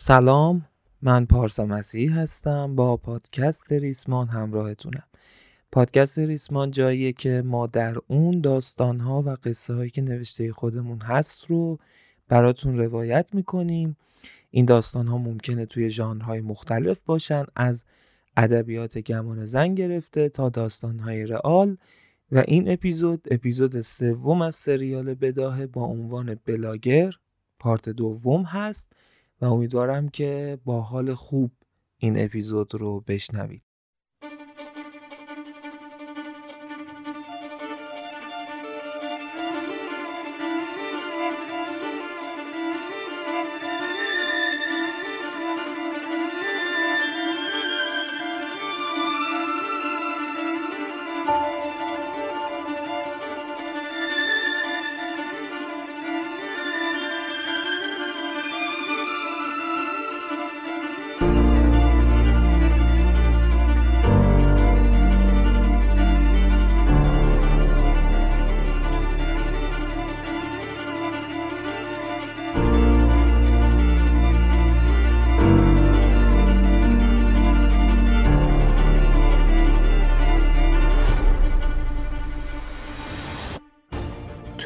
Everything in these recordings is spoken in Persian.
سلام من پارسا مسیح هستم با پادکست ریسمان همراهتونم. پادکست ریسمان جاییه که ما در اون داستانها و قصه هایی که نوشته خودمون هست رو براتون روایت می‌کنیم. این داستان ها ممکنه توی ژانرهای مختلف باشن از ادبیات گمان زن گرفته تا داستان های رئال. و این اپیزود اپیزود سوم از سریال بداهه با عنوان بلاگر پارت دوم هست. و امیدوارم که با حال خوب این اپیزود رو بشنوید.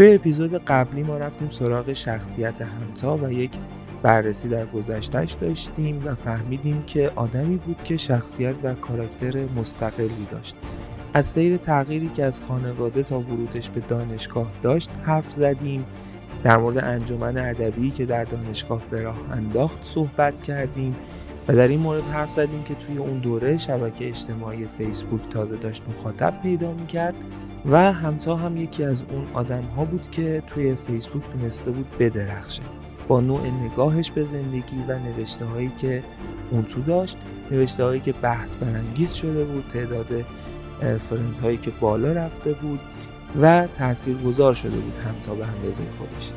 توی اپیزود قبلی ما رفتیم سراغ شخصیت همتا و یک بررسی در گذشتهش داشتیم و فهمیدیم که آدمی بود که شخصیت و کاراکتر مستقلی داشت. از سیر تغییری که از خانواده تا ورودش به دانشگاه داشت حرف زدیم. در مورد انجمن ادبی که در دانشگاه به راه انداخت صحبت کردیم و در این مورد حرف زدیم که توی اون دوره شبکه اجتماعی فیسبوک تازه داشت مخاطب پیدا می‌کرد. و همتا هم یکی از اون آدم ها بود که توی فیسبوک تونسته بود بدرخشه. با نوع نگاهش به زندگی و نوشته هایی که اون تو داشت نوشته هایی که بحث برانگیز شده بود تعداد فرنت هایی که بالا رفته بود و تأثیر گذار شده بود همتا به اندازه خودش.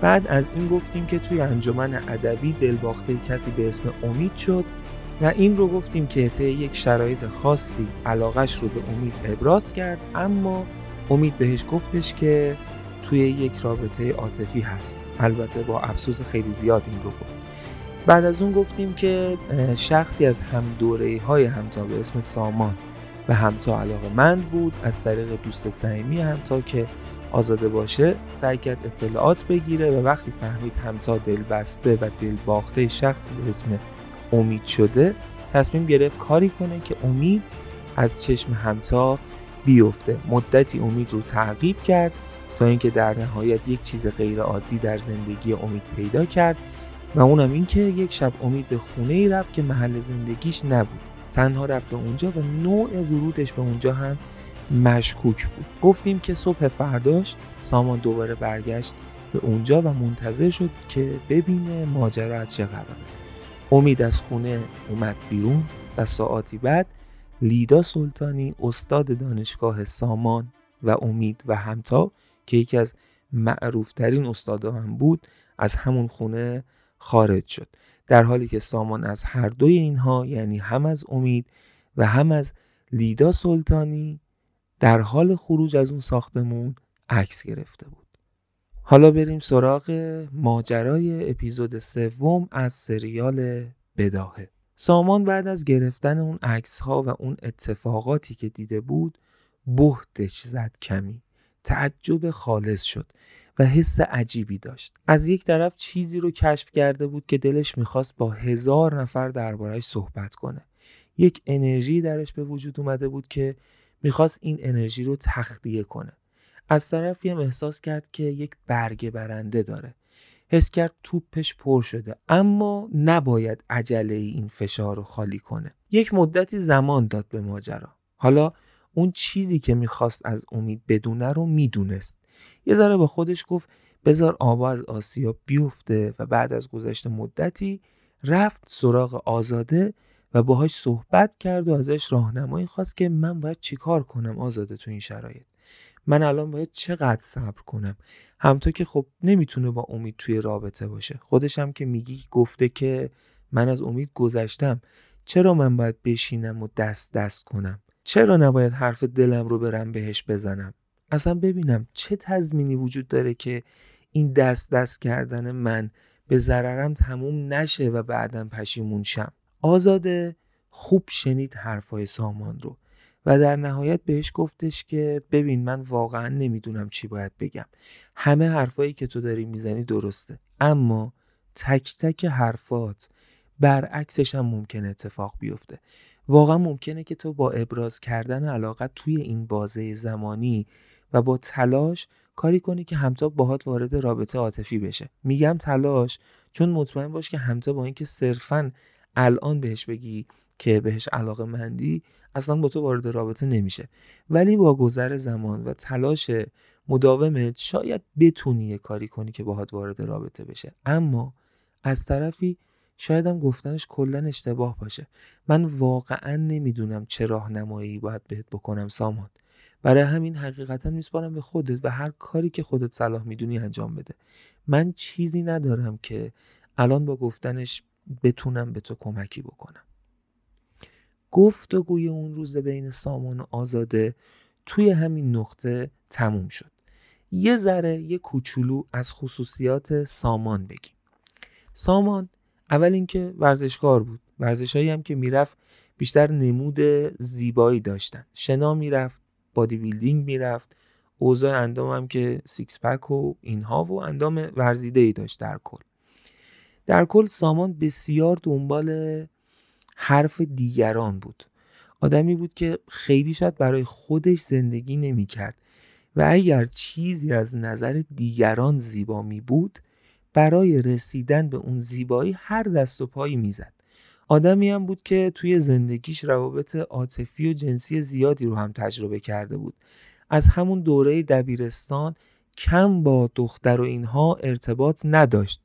بعد از این گفتیم که توی انجمن ادبی دلباخته کسی به اسم امید شد و این رو گفتیم که طی یک شرایط خاصی علاقش رو به امید ابراز کرد اما امید بهش گفتش که توی یک رابطه عاطفی هست. البته با افسوس خیلی زیاد این رو گفت. بعد از اون گفتیم که شخصی از هم دوره های همتا به اسم سامان و همتا علاقه مند بود. از طریق دوست صمیمی همتا که آزاده باشه سعی کرد اطلاعات بگیره و وقتی فهمید همتا دل بسته و دل باخته شخصی به اسم امید شده تصمیم گرفت کاری کنه که امید از چشم همتا بیفته. مدتی امید رو تعقیب کرد تا اینکه در نهایت یک چیز غیر عادی در زندگی امید پیدا کرد و اونم اینکه یک شب امید به خونه ای رفت که محل زندگیش نبود. تنها رفت به اونجا و نوع ورودش به اونجا هم مشکوک بود. گفتیم که صبح فرداش سامان دوباره برگشت به اونجا و منتظر شد که ببینه ماجرا از چه قراره. امید از خونه اومد بیرون و ساعتی بعد لیدا سلطانی استاد دانشگاه سامان و امید و همتا که یکی از معروفترین استادا هم بود از همون خونه خارج شد. در حالی که سامان از هر دوی اینها یعنی هم از امید و هم از لیدا سلطانی در حال خروج از اون ساختمون عکس گرفته بود. حالا بریم سراغ ماجرای اپیزود سوم از سریال بداهه. سامان بعد از گرفتن اون عکس ها و اون اتفاقاتی که دیده بود بهتش زد کمی. تعجب خالص شد و حس عجیبی داشت. از یک طرف چیزی رو کشف کرده بود که دلش می‌خواست با هزار نفر دربارهش صحبت کنه. یک انرژی درش به وجود اومده بود که می‌خواست این انرژی رو تخلیه کنه. از طرفی هم احساس کرد که یک برگه برنده داره. حس کرد توپش پر شده اما نباید عجله این فشار رو خالی کنه. یک مدتی زمان داد به ماجرا. حالا اون چیزی که می‌خواست از امید بدونه رو می‌دونست. یه ذره با خودش گفت بذار آبا از آسیا بیفته و بعد از گذشت مدتی رفت سراغ آزاده و باهاش صحبت کرد و ازش راهنمایی خواست که من باید چیکار کنم آزاده تو این شرایط. من الان باید چقدر صبر کنم؟ همطور که خب نمی‌تونه با امید توی رابطه باشه. خودش هم که میگی گفته که من از امید گذشتم. چرا من باید بشینم و دست دست کنم؟ چرا نباید حرف دلم رو برم بهش بزنم؟ اصلا ببینم چه تضمینی وجود داره که این دست دست کردن من به ضررم تموم نشه و بعدا پشیمون شم. آزاده خوب شنید حرفای سامان رو. و در نهایت بهش گفتش که ببین من واقعا نمی‌دونم چی باید بگم. همه حرفایی که تو داری می‌زنی درسته اما تک تک حرفات برعکسش هم ممکن اتفاق بیفته. واقعا ممکنه که تو با ابراز کردن علاقت توی این بازه زمانی و با تلاش کاری کنی که همتا باهات وارد رابطه عاطفی بشه. میگم تلاش چون مطمئن باش که همتا با اینکه صرفا الان بهش بگی که بهش علاقه مندی اصلا با تو وارد رابطه نمیشه. ولی با گذر زمان و تلاش مداومت شاید بتونی یه کاری کنی که باهات وارد رابطه بشه. اما از طرفی شاید هم گفتنش کلا اشتباه باشه. من واقعا نمی‌دونم چه راهنمایی باید بهت بکنم سامان. برای همین حقیقتا میسپارم به خودت و هر کاری که خودت صلاح می‌دونی انجام بده. من چیزی ندارم که الان با گفتنش بتونم به تو کمکی بکنم. گفتگوی اون روز بین سامان و آزاده توی همین نقطه تموم شد. یه ذره یه کوچولو از خصوصیات سامان بگیم. سامان اول اینکه ورزشکار بود. ورزشهایی هم که می‌رفت بیشتر نمود زیبایی داشتن. شنا می‌رفت bodybuilding می‌رفت اوضاع اندام هم که six pack و اینها و اندام ورزیده ای داشت در کل. در کل سامان بسیار دنبال حرف دیگران بود. آدمی بود که خیلی شاید برای خودش زندگی نمی کرد و اگر چیزی از نظر دیگران زیبا می بود برای رسیدن به اون زیبایی هر دست و پایی می‌زد. آدمی هم بود که توی زندگیش روابط عاطفی و جنسی زیادی رو هم تجربه کرده بود. از همون دوره دبیرستان کم با دختر و اینها ارتباط نداشت.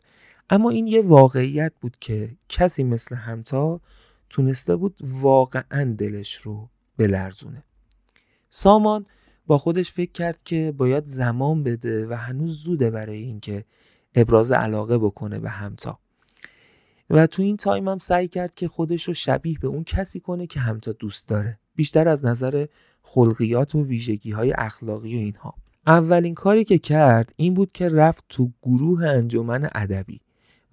اما این یه واقعیت بود که کسی مثل همتا تونسته بود واقعا دلش رو بلرزونه. سامان با خودش فکر کرد که باید زمان بده و هنوز زوده برای اینکه ابراز علاقه بکنه به همتا. و تو این تایم هم سعی کرد که خودش رو شبیه به اون کسی کنه که همتا دوست داره. بیشتر از نظر خلقیات و ویژگی های اخلاقی و اینها. اولین کاری که کرد این بود که رفت تو گروه انجمن ادبی.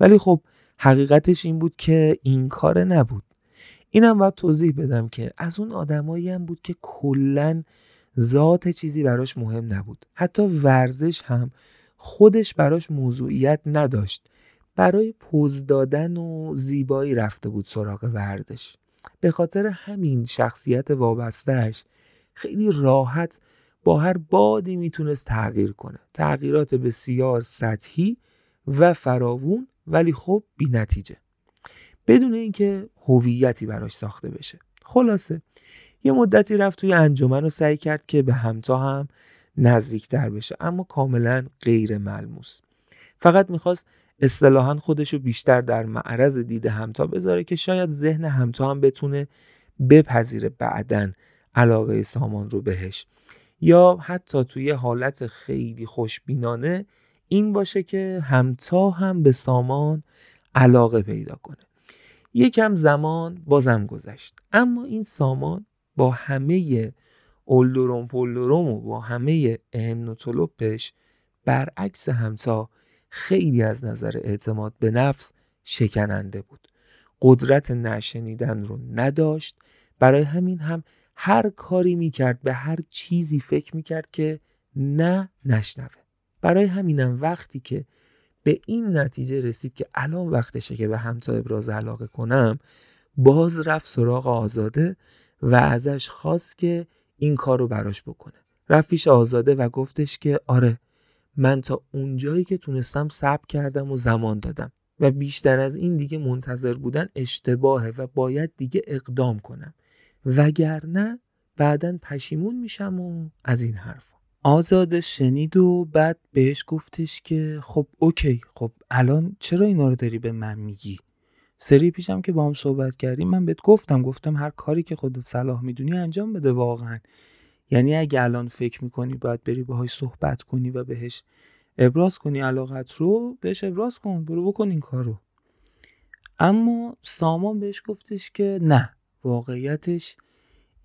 ولی خب حقیقتش این بود که این کار نبود. اینم باید توضیح بدم که از اون آدمایی هم بود که کلا ذات چیزی براش مهم نبود. حتی ورزش هم خودش براش موضوعیت نداشت. برای پوز دادن و زیبایی رفته بود سراغ ورزش. به خاطر همین شخصیت وابستهش خیلی راحت با هر بادی می‌تونست تغییر کنه. تغییرات بسیار سطحی و فراوون ولی خب بی نتیجه بدون اینکه هویتی براش ساخته بشه. خلاصه. یه مدتی رفت توی انجمن رو سعی کرد که به همتا هم نزدیکتر بشه اما کاملا غیر ملموس. فقط می‌خواست اصطلاحا خودش رو بیشتر در معرض دید همتا بذاره که شاید ذهن همتا هم بتونه بپذیره بعدا علاقه سامان رو بهش. یا حتی توی حالت خیلی خوشبینانه این باشه که همتا هم به سامان علاقه پیدا کنه. یکم زمان بازم گذشت. اما این سامان با همه اولدروم پولدروم و با همه اهنوتولوپش برعکس همتا خیلی از نظر اعتماد به نفس شکننده بود. قدرت نشنیدن رو نداشت. برای همین هم هر کاری می‌کرد به هر چیزی فکر می‌کرد که نه نشنوه. برای همینم وقتی که به این نتیجه رسید که الان وقتشه که به همتا ابراز علاقه کنم باز رفت سراغ آزاده و ازش خواست که این کار رو براش بکنه. رفت آزاده و گفتش که آره من تا اونجایی که تونستم صبر کردم و زمان دادم و بیشتر از این دیگه منتظر بودن اشتباهه و باید دیگه اقدام کنم. وگرنه بعدا پشیمون میشم و از این حرف آزاد شنید و بعد بهش گفتش که خب اوکی خب الان چرا اینا رو داری به من میگی؟ سری پیشم که با هم صحبت کردیم من بهت گفتم گفتم هر کاری که خودت صلاح می‌دونی انجام بده واقعا. یعنی اگه الان فکر می‌کنی باید بری باهاش صحبت کنی و بهش ابراز کنی علاقت رو بهش ابراز کن برو بکن این کارو. اما سامان بهش گفتش که نه واقعیتش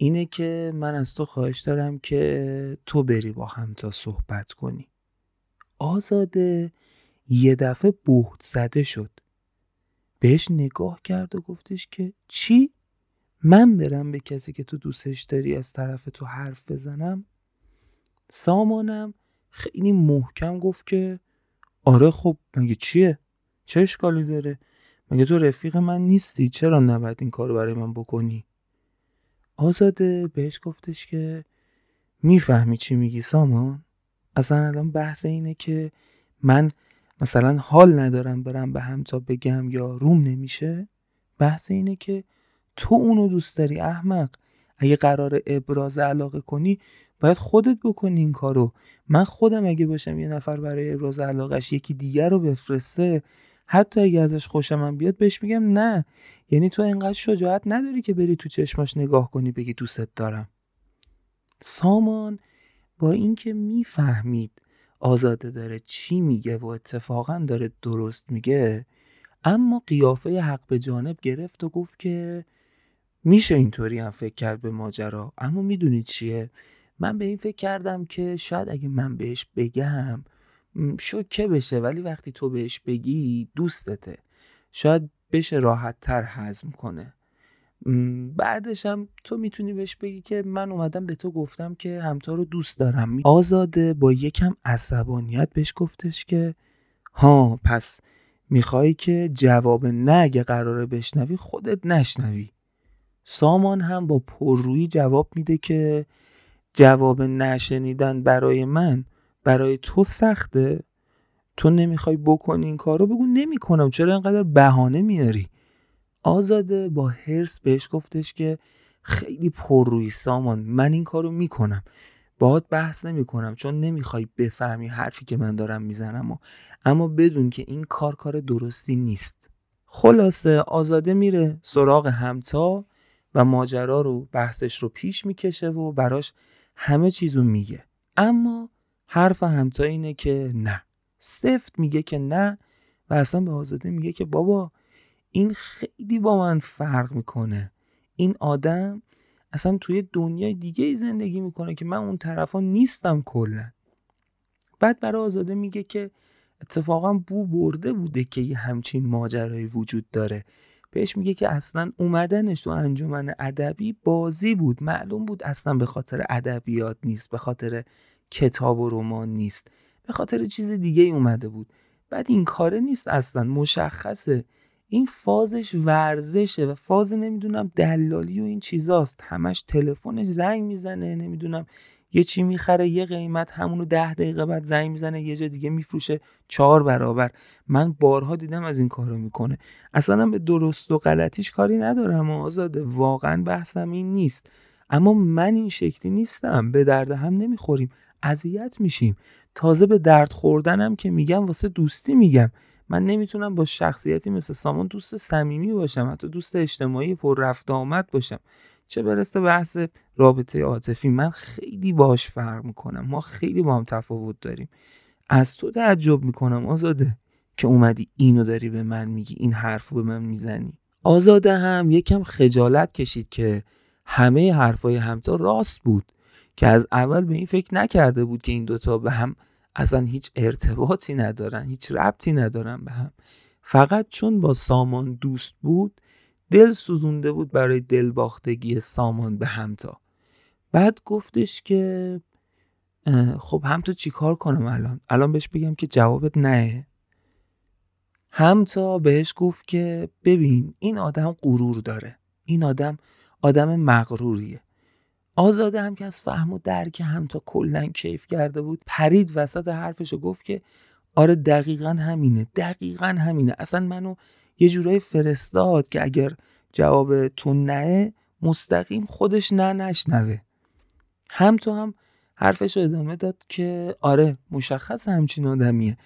اینه که من از تو خواهش دارم که تو بری با هم تا صحبت کنی آزاده یه دفعه بهت زده شد بهش نگاه کرد و گفتش که چی؟ من برم به کسی که تو دوستش داری از طرف تو حرف بزنم؟ سامانم خیلی محکم گفت که آره خب مگه چیه؟ چه اشکالی داره؟ مگه تو رفیق من نیستی؟ چرا نباید این کارو برای من بکنی؟ آزاده بهش گفتش که می‌فهمی چی میگی سامان؟ اصلا الان بحث اینه که من مثلا حال ندارم برم به همتا بگم یا روم نمیشه. بحث اینه که تو اونو دوست داری احمق. اگه قرار ابراز علاقه کنی باید خودت بکنی این کارو. من خودم اگه باشم یه نفر برای ابراز علاقش یکی دیگر رو بفرسته حتی اگه ازش خوشم بیاد بهش میگم نه. یعنی تو انقدر شجاعت نداری که بری تو چشماش نگاه کنی بگی دوستت دارم. سامان با اینکه می‌فهمید آزاده داره چی میگه و اتفاقا داره درست میگه اما قیافه حق به جانب گرفت و گفت که میشه اینطوری هم فکر کرد به ماجرا. اما می‌دونید چیه؟ من به این فکر کردم که شاید اگه من بهش بگم شوکه بشه ولی وقتی تو بهش بگی دوستته. شاید بشه راحت تر هضم کنه. بعدش هم تو می‌تونی بهش بگی که من اومدم به تو گفتم که همتا رو دوست دارم. آزاده با یکم عصبانیت بهش گفتش که ها پس می‌خوای که جواب نه اگه قراره بشنوی خودت نشنوی. سامان هم با پررویی جواب میده که جواب نشنیدن برای من برای تو سخته؟ تو نمی‌خوای بکنی این کارو؟ بگو نمی‌کنم. چرا اینقدر بهانه میاری؟ آزاده با هرس بهش گفتش که خیلی پررویی سامان. من این کارو می‌کنم. باهات بحث نمی‌کنم. چون نمی‌خوای بفهمی حرفی که من دارم می‌زنم و اما بدون که این کار کار درستی نیست. خلاصه آزاده میره سراغ همتا و ماجرا رو بحثش رو پیش می‌کشه و براش همه چیزو میگه. اما حرف همتا اینه که نه. سفت میگه که نه و اصلا به آزاده میگه که بابا این خیلی با من فرق می‌کنه. این آدم اصلا توی دنیای دیگه زندگی می‌کنه که من اون طرفا نیستم کلا. بعد برای آزاده میگه که اتفاقا بو برده بوده که یه همچین ماجرایی وجود داره. بهش میگه که اصلا اومدنش تو انجمن ادبی بازی بود. معلوم بود اصلا به خاطر ادبیات نیست به خاطر کتاب و رمان نیست. به خاطر چیز دیگه اومده بود. بعد این کاره نیست اصلا مشخصه. این فازش ورزشه و فاز نمی‌دونم دلالی و این چیزاست. همش تلفنش زنگ می‌زنه نمی‌دونم یه چی می‌خره یه قیمت همونو ده دقیقه بعد زنگ می‌زنه یه جا دیگه میفروشه چهار برابر. من بارها دیدم از این کارو می‌کنه. اصلا به درست و غلطیش کاری ندارم آزاده واقعا بحثم این نیست. اما من این شکلی نیستم. به درد هم نمی‌خوریم. اذیت میشیم. تازه به درد خوردنم که میگم واسه دوستی میگم. من نمی‌تونم با شخصیتی مثل سامان دوست صمیمی باشم حتی دوست اجتماعی پر رفت آمد باشم. چه برسه بحث رابطه عاطفی من خیلی باش فرق می‌کنم. ما خیلی با هم تفاوت داریم. از تو تعجب می‌کنم آزاده که اومدی اینو داری به من میگی این حرفو به من می‌زنی. آزاده هم یکم خجالت کشید که همه حرفای همتا راست بود. که از اول به این فکر نکرده بود که این دوتا به هم اصلا هیچ ارتباطی ندارن هیچ ربطی ندارن به هم. فقط چون با سامان دوست بود دل سوزونده بود برای دلباختگی سامان به همتا. بعد گفتش که خب همتا چیکار کنم الان؟ الان بهش بگم که جوابت نه. همتا بهش گفت که ببین این آدم غرور داره. این آدم آدم مغروریه. آزاده هم که از فهم و درک هم تا کلا کیف کرده بود پرید وسط حرفش و گفت که آره دقیقا همینه دقیقا همینه. اصلا منو یه جورایی فرستاد که اگر جواب تو نه مستقیم خودش نه نشنوه. هم تو هم حرفش ادامه داد که آره مشخص همچین آدمیه.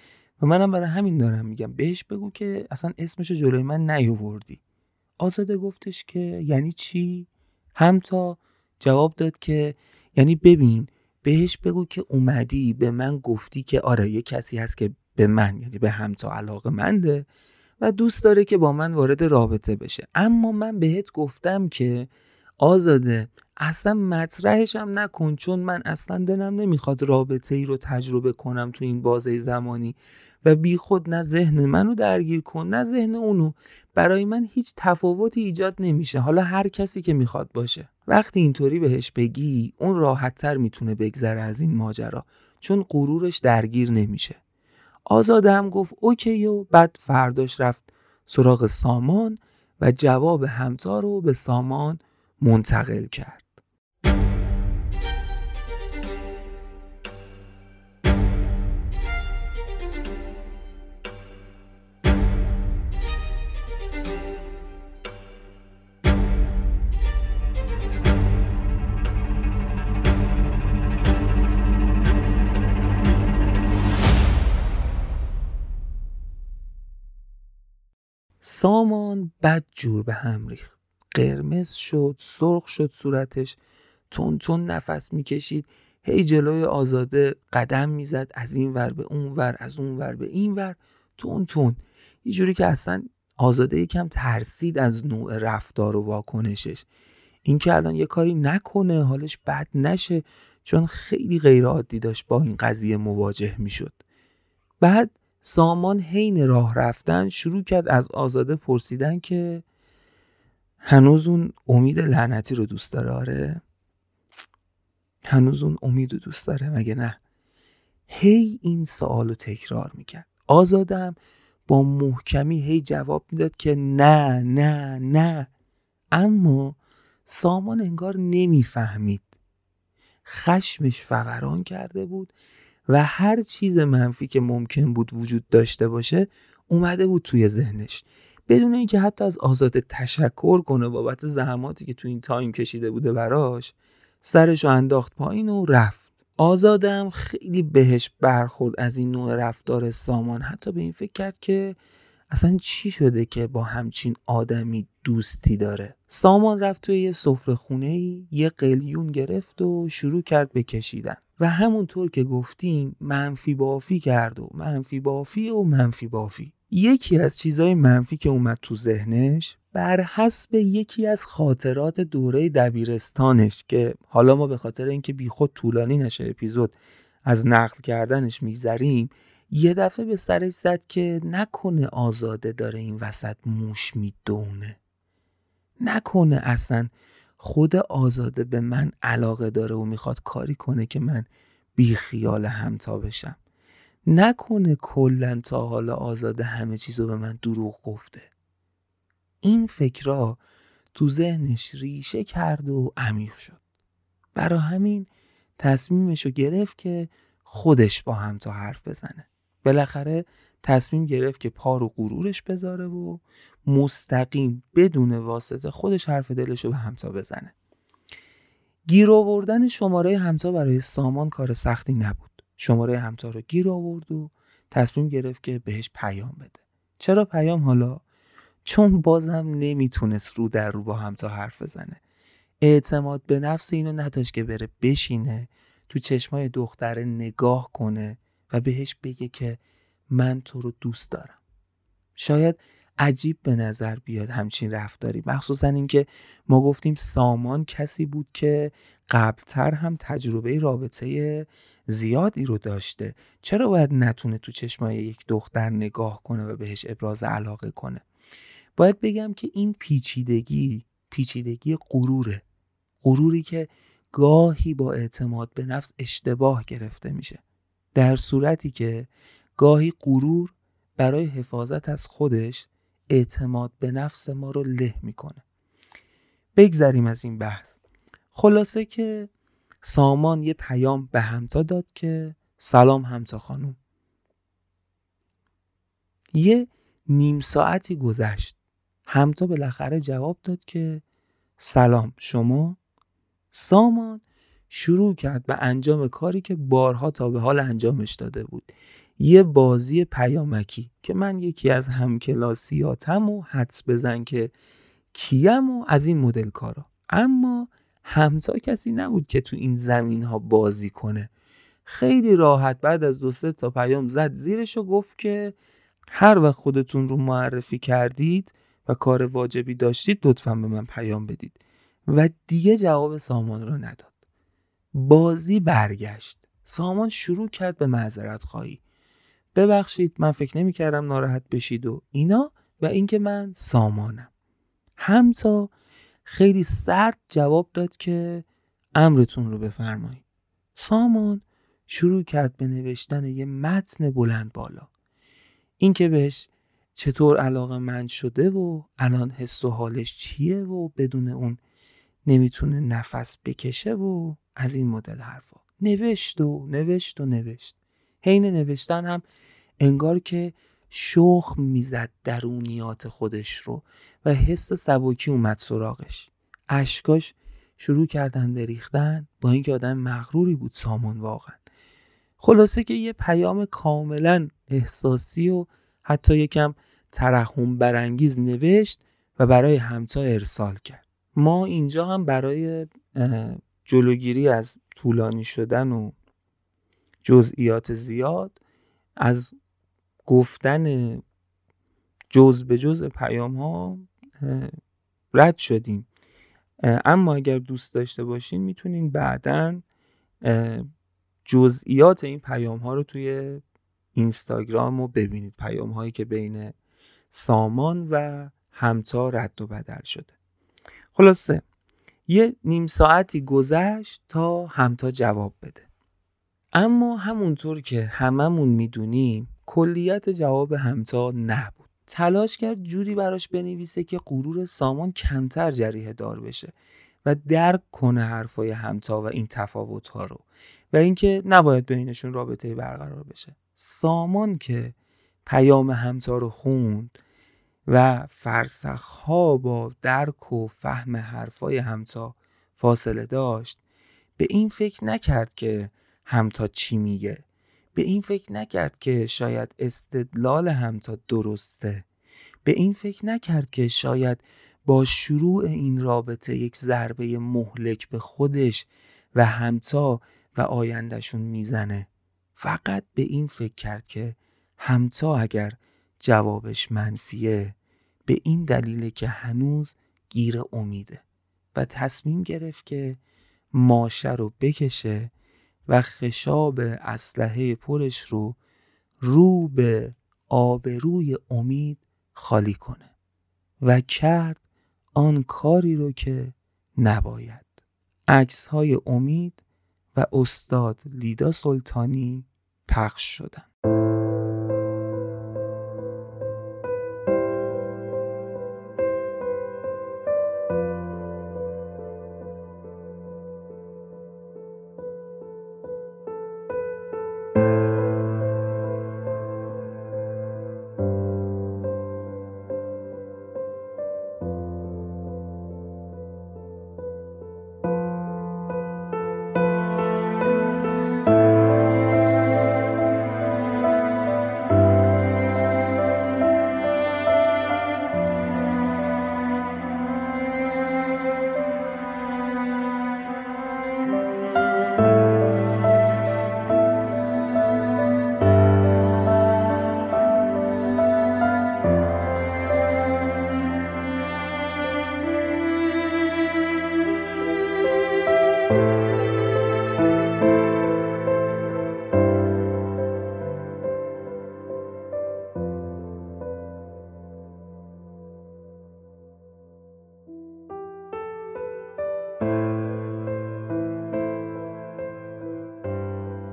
و منم برای همین دارم میگم بهش بگو که اصلا اسمشو جلوی من نیاوردی. آزاده گفتش که یعنی چی؟ هم تا جواب داد که یعنی ببین بهش بگو که اومدی به من گفتی که آره یه کسی هست که به من یعنی به همتا علاقه منده و دوست داره که با من وارد رابطه بشه. اما من بهت گفتم که آزاده اصلا مطرحش هم نکن چون من اصلا دلم نمی‌خواد رابطه ای رو تجربه کنم تو این بازه زمانی. و بی خود نه ذهن منو درگیر کن نه ذهن اونو. برای من هیچ تفاوتی ایجاد نمیشه. حالا هر کسی که می‌خواد باشه. وقتی اینطوری بهش بگی اون راحتتر می‌تونه بگذره از این ماجرا. چون غرورش درگیر نمیشه. آزاده هم گفت اوکی و بعد فرداش رفت سراغ سامان و جواب همتا رو به سامان منتقل کرد. سامان بد جور به هم ریخت. قرمز شد سرخ شد صورتش. تون تون نفس می‌کشید. هی جلوی آزاده قدم می‌زد. از این ور به اون ور از اون ور به این ور. تون تون یه جوری که اصلا آزاده یکم ترسید از نوع رفتار و واکنشش. اینکه الان یه کاری نکنه حالش بد نشه چون خیلی غیر عادی داشت با این قضیه مواجه می‌شد. بعد سامان حین راه رفتن شروع کرد از آزاده پرسیدن که هنوز اون امید لعنتی رو دوست داره؟ آره. هنوز اون امید رو دوست داره مگه نه؟ هی این سوال رو تکرار می‌کرد. آزادم با محکمی هی جواب می‌داد که نه نه نه. اما سامان انگار نمی‌فهمید. خشمش فوران کرده بود. و هر چیز منفی که ممکن بود وجود داشته باشه اومده بود توی ذهنش. بدون اینکه حتی از آزاده تشکر کنه بابت زحماتی که تو این تایم کشیده بوده براش سرش رو انداخت پایین و رفت. آزادم خیلی بهش برخورد از این نوع رفتار سامان. حتی به این فکر کرد که اصلا چی شده که با همچین آدمی دوستی داره. سامان رفت توی یه سفره خونه ای یه قلیون گرفت و شروع کرد به کشیدن. و همونطور که گفتیم منفی بافی کرد و منفی بافی و منفی بافی. یکی از چیزهای منفی که اومد تو ذهنش بر حسب یکی از خاطرات دوره دبیرستانش که حالا ما به خاطر اینکه بیخود طولانی نشه اپیزود از نقل کردنش میگذریم یه دفعه به سرش زد که نکنه آزاده داره این وسط موش می‌دونه. نکنه اصلا خود آزاده به من علاقه داره و می‌خواد کاری کنه که من بی خیال همتا بشم. نکنه کلا تا حالا آزاده همه چیزو به من دروغ گفته. این فکرها تو ذهنش ریشه کرد و عمیق شد. برا همین تصمیمش گرفت که خودش با همتا حرف بزنه. بالاخره تصمیم گرفت که پا رو غرورش بذاره و مستقیم بدون واسطه خودش حرف دلش رو به همتا بزنه. گیر آوردن شماره همتا برای سامان کار سختی نبود. شماره همتا رو گیر آورد و تصمیم گرفت که بهش پیام بده. چرا پیام؟ حالا چون بازم نمی‌تونست رو در رو با همتا حرف بزنه. اعتماد به نفس اینو نداشت که بره بشینه تو چشمای دختره نگاه کنه و بهش بگه که من تو رو دوست دارم. شاید عجیب به نظر بیاد همچین رفتاری. مخصوصا اینکه ما گفتیم سامان کسی بود که قبلتر هم تجربه رابطه زیادی رو داشته. چرا باید نتونه تو چشمای یک دختر نگاه کنه و بهش ابراز علاقه کنه؟ باید بگم که این پیچیدگی پیچیدگی غروره. غروری که گاهی با اعتماد به نفس اشتباه گرفته میشه. در صورتی که گاهی غرور برای حفاظت از خودش اعتماد به نفس ما رو له می‌کنه. بگذریم از این بحث. خلاصه که سامان یه پیام به همتا داد که سلام همتا خانم. یه نیم ساعتی گذشت. همتا بالاخره جواب داد که سلام شما؟ سامان شروع کرد به انجام کاری که بارها تا به حال انجامش داده بود. یه بازی پیامکی که من یکی از همکلاسیاتم و حدس بزن که کیم و از این مدل کارا. اما همتا کسی نبود که تو این زمین ها بازی کنه. خیلی راحت بعد از دو سه تا پیام زد زیرش و گفت که هر وقت خودتون رو معرفی کردید و کار واجبی داشتید لطفا به من پیام بدید. و دیگه جواب سامان رو نداد. بازی برگشت. سامان شروع کرد به معذرت خواهی. ببخشید من فکر نمی کردم ناراحت بشید و اینا و اینکه من سامانم. همتا خیلی سرد جواب داد که امرتون رو بفرمایید. سامان شروع کرد به نوشتن یه متن بلند بالا. اینکه بهش چطور علاقه من شده و الان حس و حالش چیه و بدون اون نمی‌تونه نفس بکشه و از این مدل حرفا. نوشت و نوشت و نوشت. حین نوشتن هم انگار که شخ می‌زد درونیات خودش رو و حس سبکی اومد سراغش. اشکاش شروع کردن به ریختن با اینکه آدم مغروری بود سامان واقعا. خلاصه که یه پیام کاملا احساسی و حتی یکم ترحم برانگیز نوشت و برای همتا ارسال کرد. ما اینجا هم برای جلوگیری از طولانی شدن و جزئیات زیاد از گفتن جز به جز پیام ها رد شدیم. اما اگر دوست داشته باشین می‌تونین بعدا جزئیات این پیام ها رو توی اینستاگرام رو ببینید. پیام هایی که بین سامان و همتا رد و بدل شده. خلاصه یه نیم ساعتی گذشت تا همتا جواب بده. اما همونطور که هممون می‌دونیم کلیت جواب همتا نه بود تلاش کرد جوری براش بنویسه که غرور سامان کمتر جریه دار بشه و درک کنه حرفای همتا و این تفاوت ها رو و اینکه نباید بینشون رابطه برقرار بشه. سامان که پیام همتا رو خوند و فرسخها با درک و فهم حرفای همتا فاصله داشت به این فکر نکرد که همتا چی میگه. به این فکر نکرد که شاید استدلال همتا درسته. به این فکر نکرد که شاید با شروع این رابطه یک ضربه مهلک به خودش و همتا و آیندهشون می‌زنه. فقط به این فکر کرد که همتا اگر جوابش منفیه به این دلیل که هنوز گیر امیده و تصمیم گرفت که ماشه رو بکشه و خشاب اسلحه پرش رو رو به آبروی امید خالی کنه و کرد آن کاری رو که نباید. عکس های امید و استاد لیدا سلطانی پخش شدن.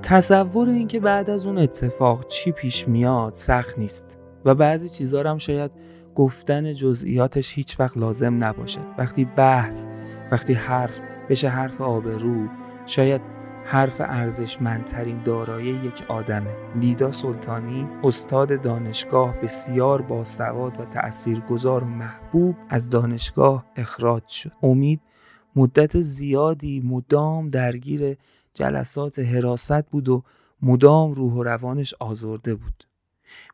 تصور اینکه بعد از اون اتفاق چی پیش میاد سخت نیست. و بعضی چیزها هم شاید گفتن جزئیاتش هیچ وقت لازم نباشه وقتی بحث وقتی حرف بشه حرف آبرو شاید حرف ارزشمندترین دارایی یک آدمه. لیدا سلطانی استاد دانشگاه بسیار باسواد و تأثیرگذار و محبوب از دانشگاه اخراج شد. امید مدت زیادی مدام درگیر جلسات حراست بود و مدام روح و روانش آزرده بود.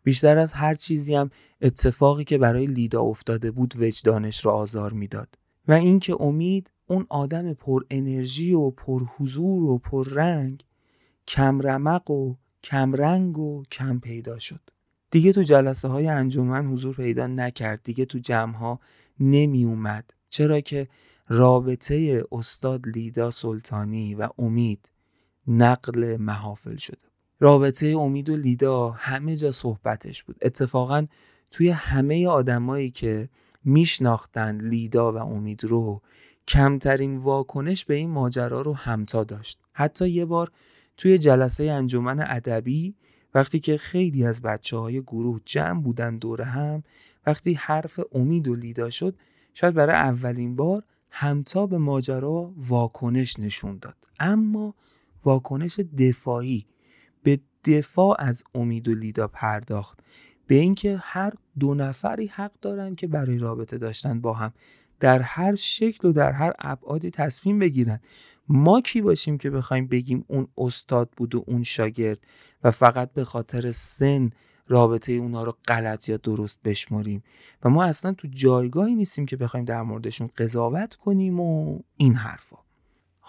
بیشتر از هر چیزی هم اتفاقی که برای لیدا افتاده بود وجدانش را آزار می‌داد و اینکه امید اون آدم پر انرژی و پر حضور و پر رنگ کم رمق و کم رنگ و کم پیدا شد. دیگه تو جلسه های انجمن حضور پیدا نکرد. دیگه تو جمع ها نمی اومد چرا که رابطه استاد لیدا سلطانی و امید نقل محافل شده رابطه امید و لیدا همه جا صحبتش بود. اتفاقا توی همه آدمایی که میشناختن لیدا و امید رو کمترین واکنش به این ماجرا رو همتا داشت. حتی یه بار توی جلسه انجمن ادبی وقتی که خیلی از بچه های گروه جمع بودن دور هم وقتی حرف امید و لیدا شد شاید برای اولین بار همتا به ماجرا واکنش نشون داد. اما واکنش دفاعی به دفاع از امید و لیدا پرداخت. به اینکه هر دو نفری حق دارن که برای رابطه داشتن با هم در هر شکل و در هر ابعادی تصمیم بگیرن. ما کی باشیم که بخوایم بگیم اون استاد بود و اون شاگرد و فقط به خاطر سن رابطه اونا رو غلط یا درست بشمریم؟ و ما اصلا تو جایگاهی نیستیم که بخوایم در موردشون قضاوت کنیم و این حرفا.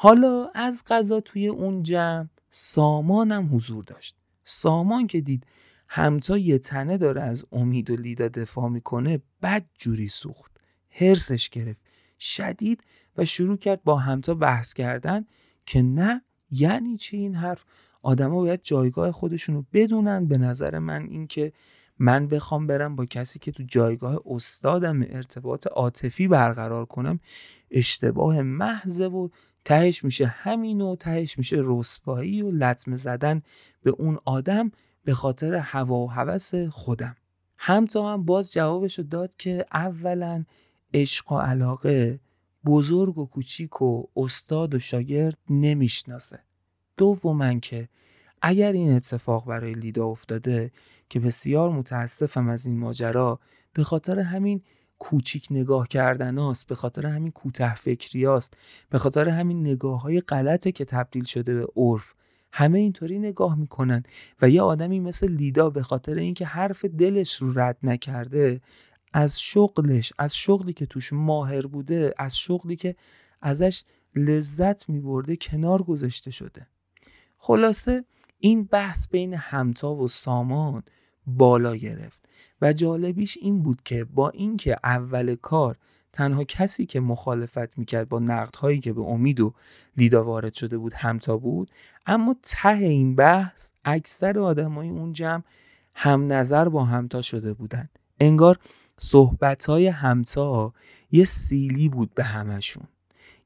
حالا از قضا توی اون جمع سامان هم حضور داشت. سامان که دید همتا یه تنه داره از امید و لیدا دفاع می‌کنه بد جوری سوخت. هرسش گرفت. شدید و شروع کرد با همتا بحث کردن که نه یعنی چی این حرف؟ آدما باید جایگاه خودشون رو بدونن. به نظر من اینکه من بخوام برم با کسی که تو جایگاه استادم ارتباط عاطفی برقرار کنم اشتباه محضه و تهش میشه همین و تهش میشه رسوایی و لطمه زدن به اون آدم به خاطر هوا و هوس خودم. همتا هم باز جوابش رو داد که اولا عشق و علاقه بزرگ و کوچیک و استاد و شاگرد نمی‌شناسه. دوما که اگر این اتفاق برای لیدا افتاده که بسیار متاسفم از این ماجرا به خاطر همین کوچیک نگاه کردن هاست. به خاطر همین کوته فکری هاست. به خاطر همین نگاه های غلطه که تبدیل شده به عرف. همه اینطوری نگاه می‌کنن و یه آدمی مثل لیدا به خاطر اینکه حرف دلش رو رد نکرده از شغلش از شغلی که توش ماهر بوده از شغلی که ازش لذت میبرده کنار گذاشته شده. خلاصه این بحث بین همتا و سامان بالا گرفت. و جالبیش این بود که با اینکه اول کار تنها کسی که مخالفت می‌کرد با نقدهایی که به امید و لیدا وارد شده بود همتا بود اما ته این بحث اکثر آدمای اون جمع هم نظر با همتا شده بودن. انگار صحبت های همتا یه سیلی بود به همشون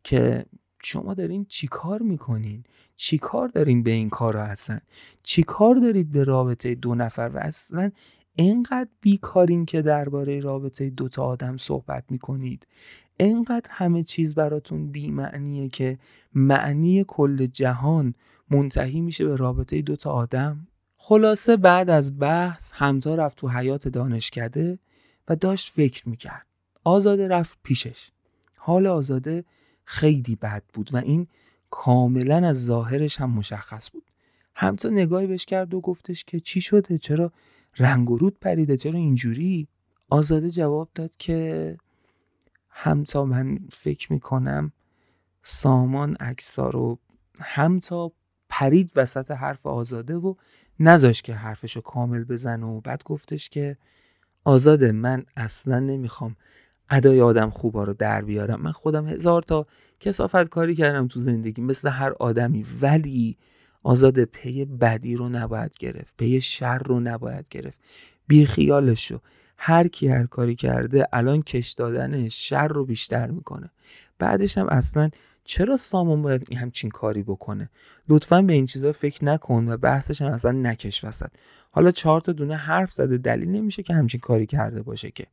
که شما دارین چی کار می‌کنین؟ چی کار دارین به این کار هستن؟ چی کار دارید به رابطه دو نفر؟ و اصلا انقدر بیکارین که درباره رابطه دوتا آدم صحبت می‌کنید. انقدر همه چیز براتون بیمعنیه که معنی کل جهان منتهی میشه به رابطه دوتا آدم. خلاصه بعد از بحث همتا رفت تو حیات دانشکده و داشت فکر می‌کرد. آزاده رفت پیشش. حال آزاده خیلی بد بود و این کاملا از ظاهرش هم مشخص بود. همتا نگاهی بهش کرد و گفتش که چی شده؟ چرا رنگ و رود پریده. چرا اینجوری؟ آزاده جواب داد که همتا من فکر می‌کنم سامان اکسا رو همتا پرید وسط حرف آزاده و نذاش که حرفشو کامل بزنه و بعد گفتش که آزاده من اصلا نمی‌خوام ادای آدم خوبا رو در بیارم. من خودم هزار تا کسافت کاری کردم تو زندگی. مثل هر آدمی. ولی آزاد پی بدی رو نباید گرفت پی شر رو نباید گرفت. بی خیالش شو هر کی هر کاری کرده الان کش دادن شر رو بیشتر می‌کنه. بعدش هم اصلا چرا سامان باید همچین کاری بکنه؟ لطفا به این چیزا فکر نکن و بحثش هم اصلا نکش وسط. حالا چهار تا دونه حرف زده دلیل نمیشه که همچین کاری کرده باشه که.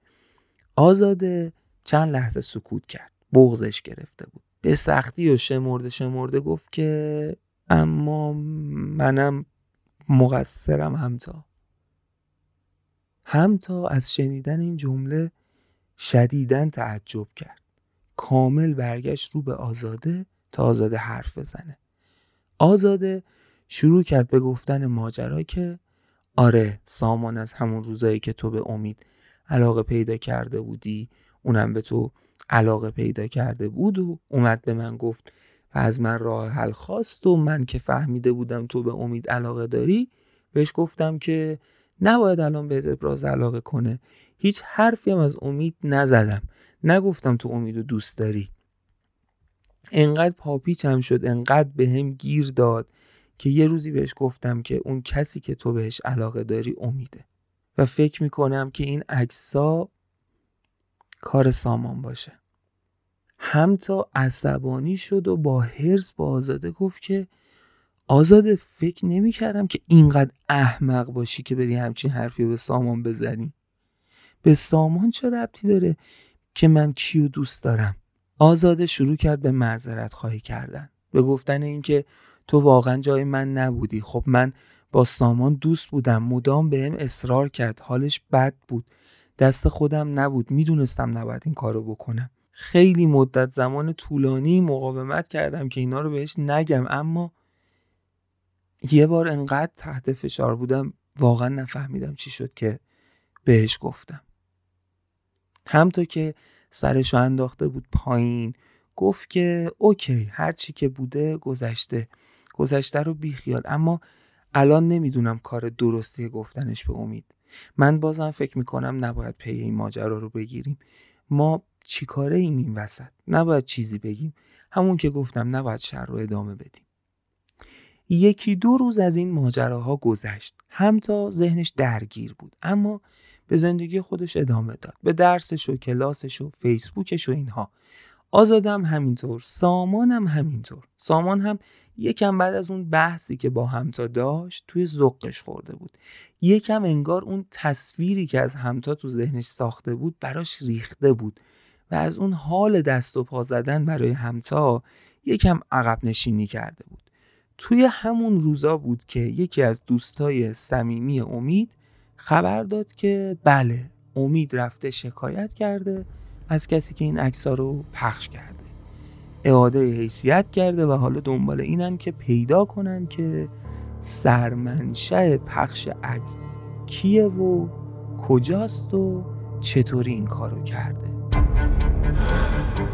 آزاده چند لحظه سکوت کرد. بغزش گرفته بود. به سختی و شمرده شمرده گفت که اما منم مقصرم همتا. همتا از شنیدن این جمله شدیدن تعجب کرد. کامل برگشت رو به آزاده تا آزاده حرف بزنه. آزاده شروع کرد به گفتن ماجرا که آره سامان از همون روزایی که تو به امید علاقه پیدا کرده بودی اونم به تو علاقه پیدا کرده بود و اومد به من گفت و از من راه حل خواست و من که فهمیده بودم تو به امید علاقه داری بهش گفتم که نباید الان به ابراز علاقه کنه. هیچ حرفی هم از امید نزدم. نگفتم تو امید و دوست داری. انقدر پاپیچم شد انقدر به هم گیر داد که یه روزی بهش گفتم که اون کسی که تو بهش علاقه داری امیده. و فکر می‌کنم که این عکسا کار سامان باشه. هم تا عصبانی شد و با هرس با آزاده گفت که آزاده فکر نمی کردم که اینقدر احمق باشی که بری همچین حرفی به سامان بزنی. به سامان چه ربطی داره که من کیو دوست دارم؟ آزاده شروع کرد به معذرت خواهی کردن. به گفتن اینکه تو واقعا جای من نبودی. خب من با سامان دوست بودم. مدام بهم اصرار کرد. حالش بد بود. دست خودم نبود. می‌دونستم نباید این کارو بکنم. خیلی مدت زمان طولانی مقاومت کردم که اینا رو بهش نگم. اما یه بار انقدر تحت فشار بودم واقعا نفهمیدم چی شد که بهش گفتم. همطور که سرشو انداخته بود پایین گفت که اوکی هرچی که بوده گذشته. گذشته رو بیخیال. اما الان نمی‌دونم کار درستی گفتنش به امید. من بازم فکر می‌کنم نباید پی این ماجرا رو بگیریم. ما چیکاره ایم این وسط؟ نباید چیزی بگیم. همون که گفتم نباید شر رو ادامه بدیم. یکی دو روز از این ماجراها گذشت. هم تا ذهنش درگیر بود اما به زندگی خودش ادامه داد. به درسش و کلاسش و فیسبوکش و اینها. آزادم همینطور سامانم همینطور. سامان هم یکم بعد از اون بحثی که با همتا داشت توی زقش خورده بود. یکم انگار اون تصویری که از همتا تو ذهنش ساخته بود براش ریخته بود. از اون حال دست و پا زدن برای همتا یکم عقب نشینی کرده بود. توی همون روزا بود که یکی از دوستای صمیمی امید خبر داد که بله امید رفته شکایت کرده از کسی که این عکس رو پخش کرده. اعاده حیثیت کرده و حالا دنبال اینن که پیدا کنن که سرمنشه پخش عکس کیه و کجاست و چطوری این کارو کرده. Thank you.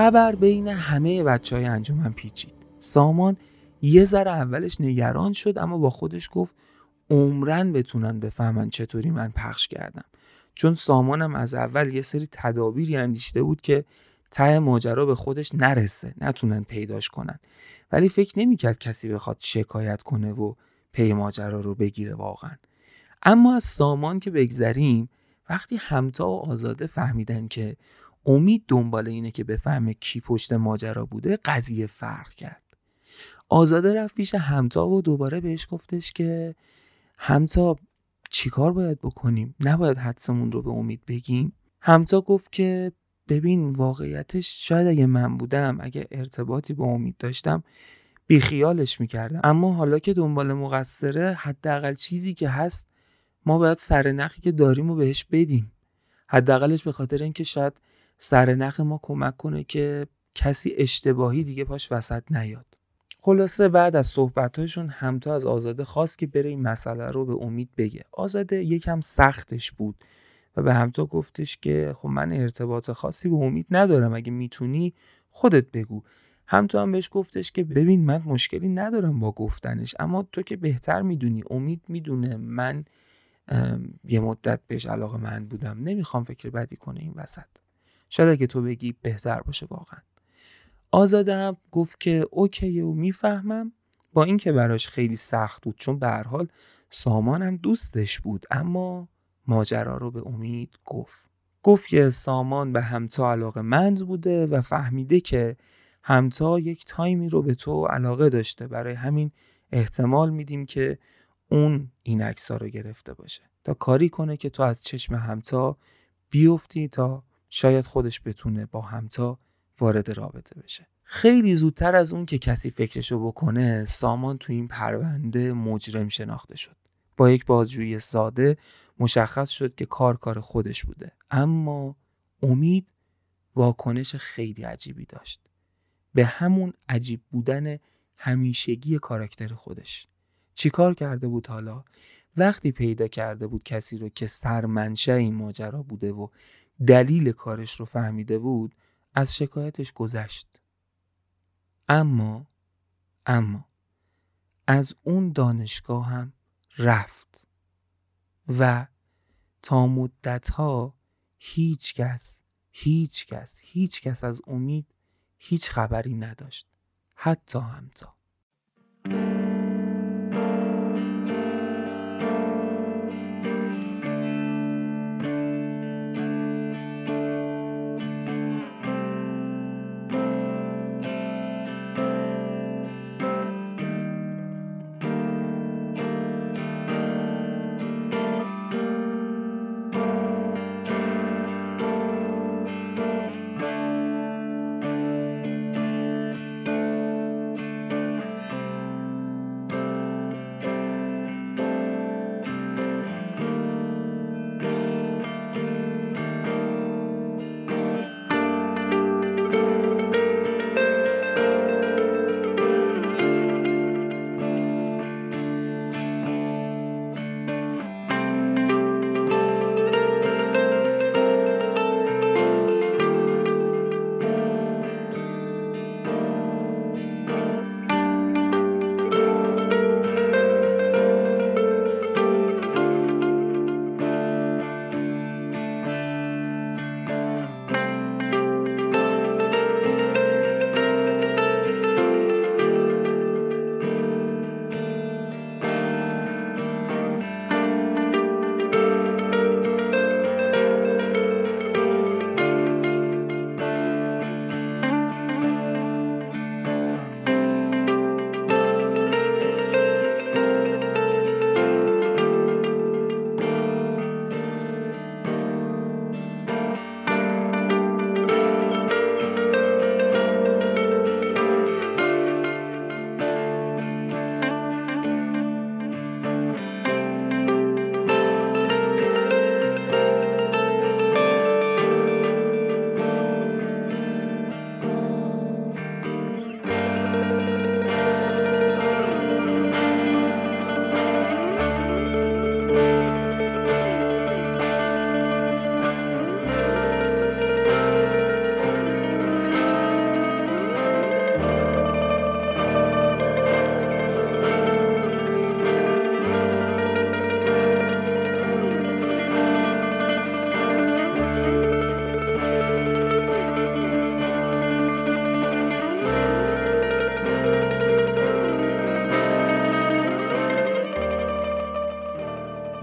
خبر بین همه بچه های انجمن پیچید. سامان یه ذره اولش نگران شد اما با خودش گفت عمرن بتونن بفهمن چطوری من پخش کردم. چون سامانم از اول یه سری تدابیری اندیشته بود که ته ماجرا به خودش نرسه نتونن پیداش کنن. ولی فکر نمی‌کرد کسی بخواد شکایت کنه و پی ماجرا رو بگیره واقعا. اما از سامان که بگذریم وقتی همتا و آزاده فهمیدن که امید دنبال اینه که بفهمه کی پشت ماجرا بوده قضیه فرق کرد. آزاده رفت پیش همتا و دوباره بهش گفتش که همتا چیکار باید بکنیم؟ نباید حدسمون رو به امید بگیم؟ همتا گفت که ببین واقعیتش شاید اگه من بودم اگه ارتباطی با امید داشتم بیخیالش می‌کردم. اما حالا که دنبال مقصره حداقل چیزی که هست ما باید سرنخی که داریم رو بهش بدیم. حداقلش به خاطر اینکه شاید سرنخ ما کمک کنه که کسی اشتباهی دیگه پاش وسط نیاد. خلاصه بعد از صحبتهاشون همتا از آزاده خواست که بره این مسئله رو به امید بگه. آزاده یکم سختش بود و به همتا گفتش که خب من ارتباط خاصی به امید ندارم اگه می‌تونی خودت بگو. همتا هم بهش گفتش که ببین من مشکلی ندارم با گفتنش اما تو که بهتر می‌دونی. امید می‌دونه من یه مدت بهش علاقه من بودم. نمی‌خوام فکر بدی کنه این وسط. شاید اگه تو بگی بهتر باشه واقعا. آزاده هم گفت که اوکیه و می‌فهمم. با اینکه براش خیلی سخت بود چون به هر حال سامان هم دوستش بود اما ماجرا رو به امید گفت. گفت که سامان به همتا علاقه مند بوده و فهمیده که همتا یک تایمی رو به تو علاقه داشته. برای همین احتمال میدیم که اون این عکس رو گرفته باشه. تا کاری کنه که تو از چشم همتا بیفتی تا شاید خودش بتونه با همتا وارد رابطه بشه. خیلی زودتر از اون که کسی فکرشو بکنه سامان تو این پرونده مجرم شناخته شد. با یک بازجویی ساده مشخص شد که کار کار خودش بوده. اما امید واکنش خیلی عجیبی داشت. به همون عجیب بودن همیشگی کاراکتر خودش. چیکار کرده بود حالا؟ وقتی پیدا کرده بود کسی رو که سرمنشه این ماجرا بوده و دلیل کارش رو فهمیده بود از شکایتش گذشت. اما اما از اون دانشگاه هم رفت و تا مدت ها هیچ کس هیچ کس هیچ کس از امید هیچ خبری نداشت. حتی همتا.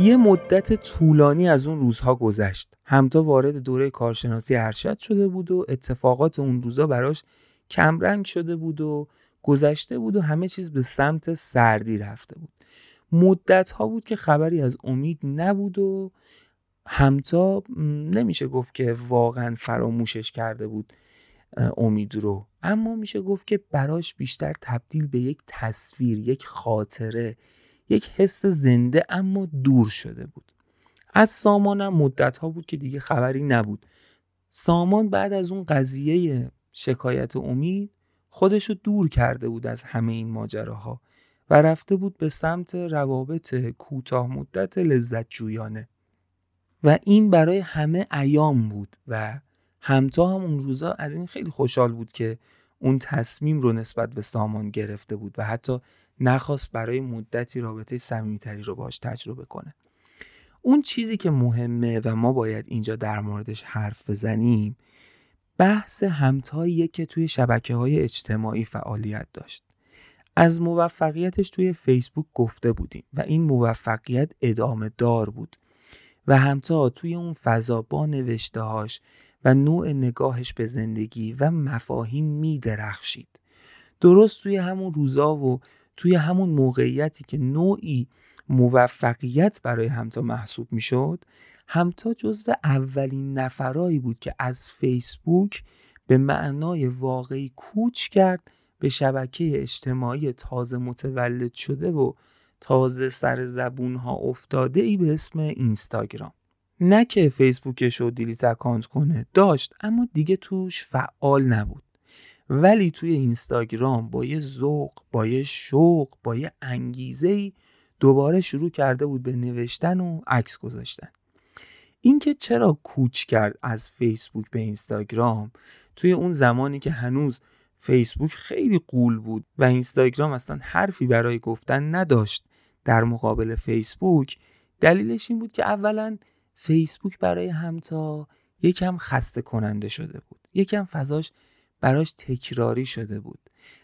یه مدت طولانی از اون روزها گذشت. همتا وارد دوره کارشناسی ارشد شده بود و اتفاقات اون روزا براش کمرنگ شده بود و گذشته بود و همه چیز به سمت سردی رفته بود. مدت ها بود که خبری از امید نبود و همتا نمیشه گفت که واقعا فراموشش کرده بود امید رو. اما میشه گفت که براش بیشتر تبدیل به یک تصویر یک خاطره. یک حس زنده اما دور شده بود. از سامانم مدت ها بود که دیگه خبری نبود. سامان بعد از اون قضیه شکایت امید خودشو دور کرده بود از همه این ماجراها و رفته بود به سمت روابط کوتاه مدت لذت جویانه و این برای همه ایام بود و همتا هم اون روزا از این خیلی خوشحال بود که اون تصمیم رو نسبت به سامان گرفته بود و حتی نخواست برای مدتی رابطه صمیمیتری رو باش تجربه کنه اون چیزی که مهمه و ما باید اینجا در موردش حرف بزنیم بحث همتاییه که توی شبکه های اجتماعی فعالیت داشت از موفقیتش توی فیسبوک گفته بودیم و این موفقیت ادامه دار بود و همتا توی اون فضا با نوشتهاش و نوع نگاهش به زندگی و مفاهیم می درخشید. درست توی همون روزا و توی همون موقعیتی که نوعی موفقیت برای همتا محسوب می شد همتا جزو اولین نفرایی بود که از فیسبوک به معنای واقعی کوچ کرد به شبکه اجتماعی تازه متولد شده و تازه سر زبون ها افتاده ای به اسم اینستاگرام. نه که فیسبوکش رو دیلیت اکانت کنه داشت اما دیگه توش فعال نبود. ولی توی اینستاگرام با یه ذوق با یه شوق با یه انگیزه ای دوباره شروع کرده بود به نوشتن و عکس گذاشتن. اینکه چرا کوچ کرد از فیسبوک به اینستاگرام؟ توی اون زمانی که هنوز فیسبوک خیلی قول بود و اینستاگرام اصلا حرفی برای گفتن نداشت در مقابل فیسبوک دلیلش این بود که اولا فیسبوک برای همتا یکم خسته کننده شده بود. یکم فضاش براش تکراری شده بود.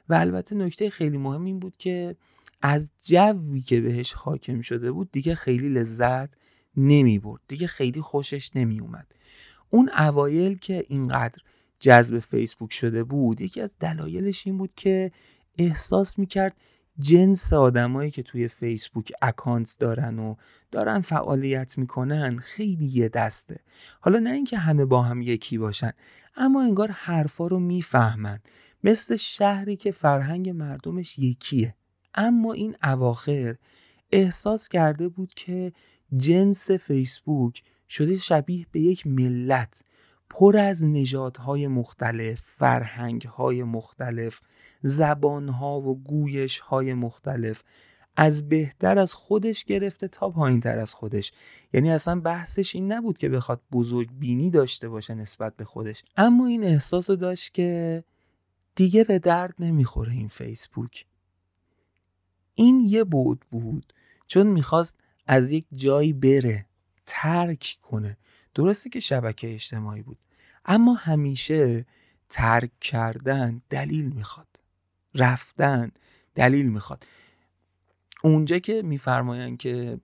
و البته نکته خیلی مهم این بود که از جوی که بهش حاکم شده بود دیگه خیلی لذت نمی برد. دیگه خیلی خوشش نمی اومد. اون اوایل که اینقدر جذب فیسبوک شده بود یکی از دلایلش این بود که احساس می‌کرد جنس آدمایی که توی فیسبوک اکانت دارن و دارن فعالیت می‌کنن خیلی یه دسته. حالا نه اینکه همه با هم یکی باشن اما انگار حرفا رو می‌فهمن. مثل شهری که فرهنگ مردمش یکیه. اما این اواخر احساس کرده بود که جنس فیسبوک شده شبیه به یک ملت. پر از نژادهای مختلف، فرهنگهای مختلف، زبانها و گویشهای مختلف. از بهتر از خودش گرفته تا پایین تر از خودش. یعنی اصلا بحثش این نبود که بخواد بزرگ بینی داشته باشه نسبت به خودش. اما این احساس رو داشت که دیگه به درد نمی‌خوره این فیسبوک. این یه بود بود. چون می‌خواست از یک جایی بره ترک کنه. درسته که شبکه اجتماعی بود. اما همیشه ترک کردن دلیل می‌خواد. رفتن دلیل می‌خواد. اونجا که میفرمایند که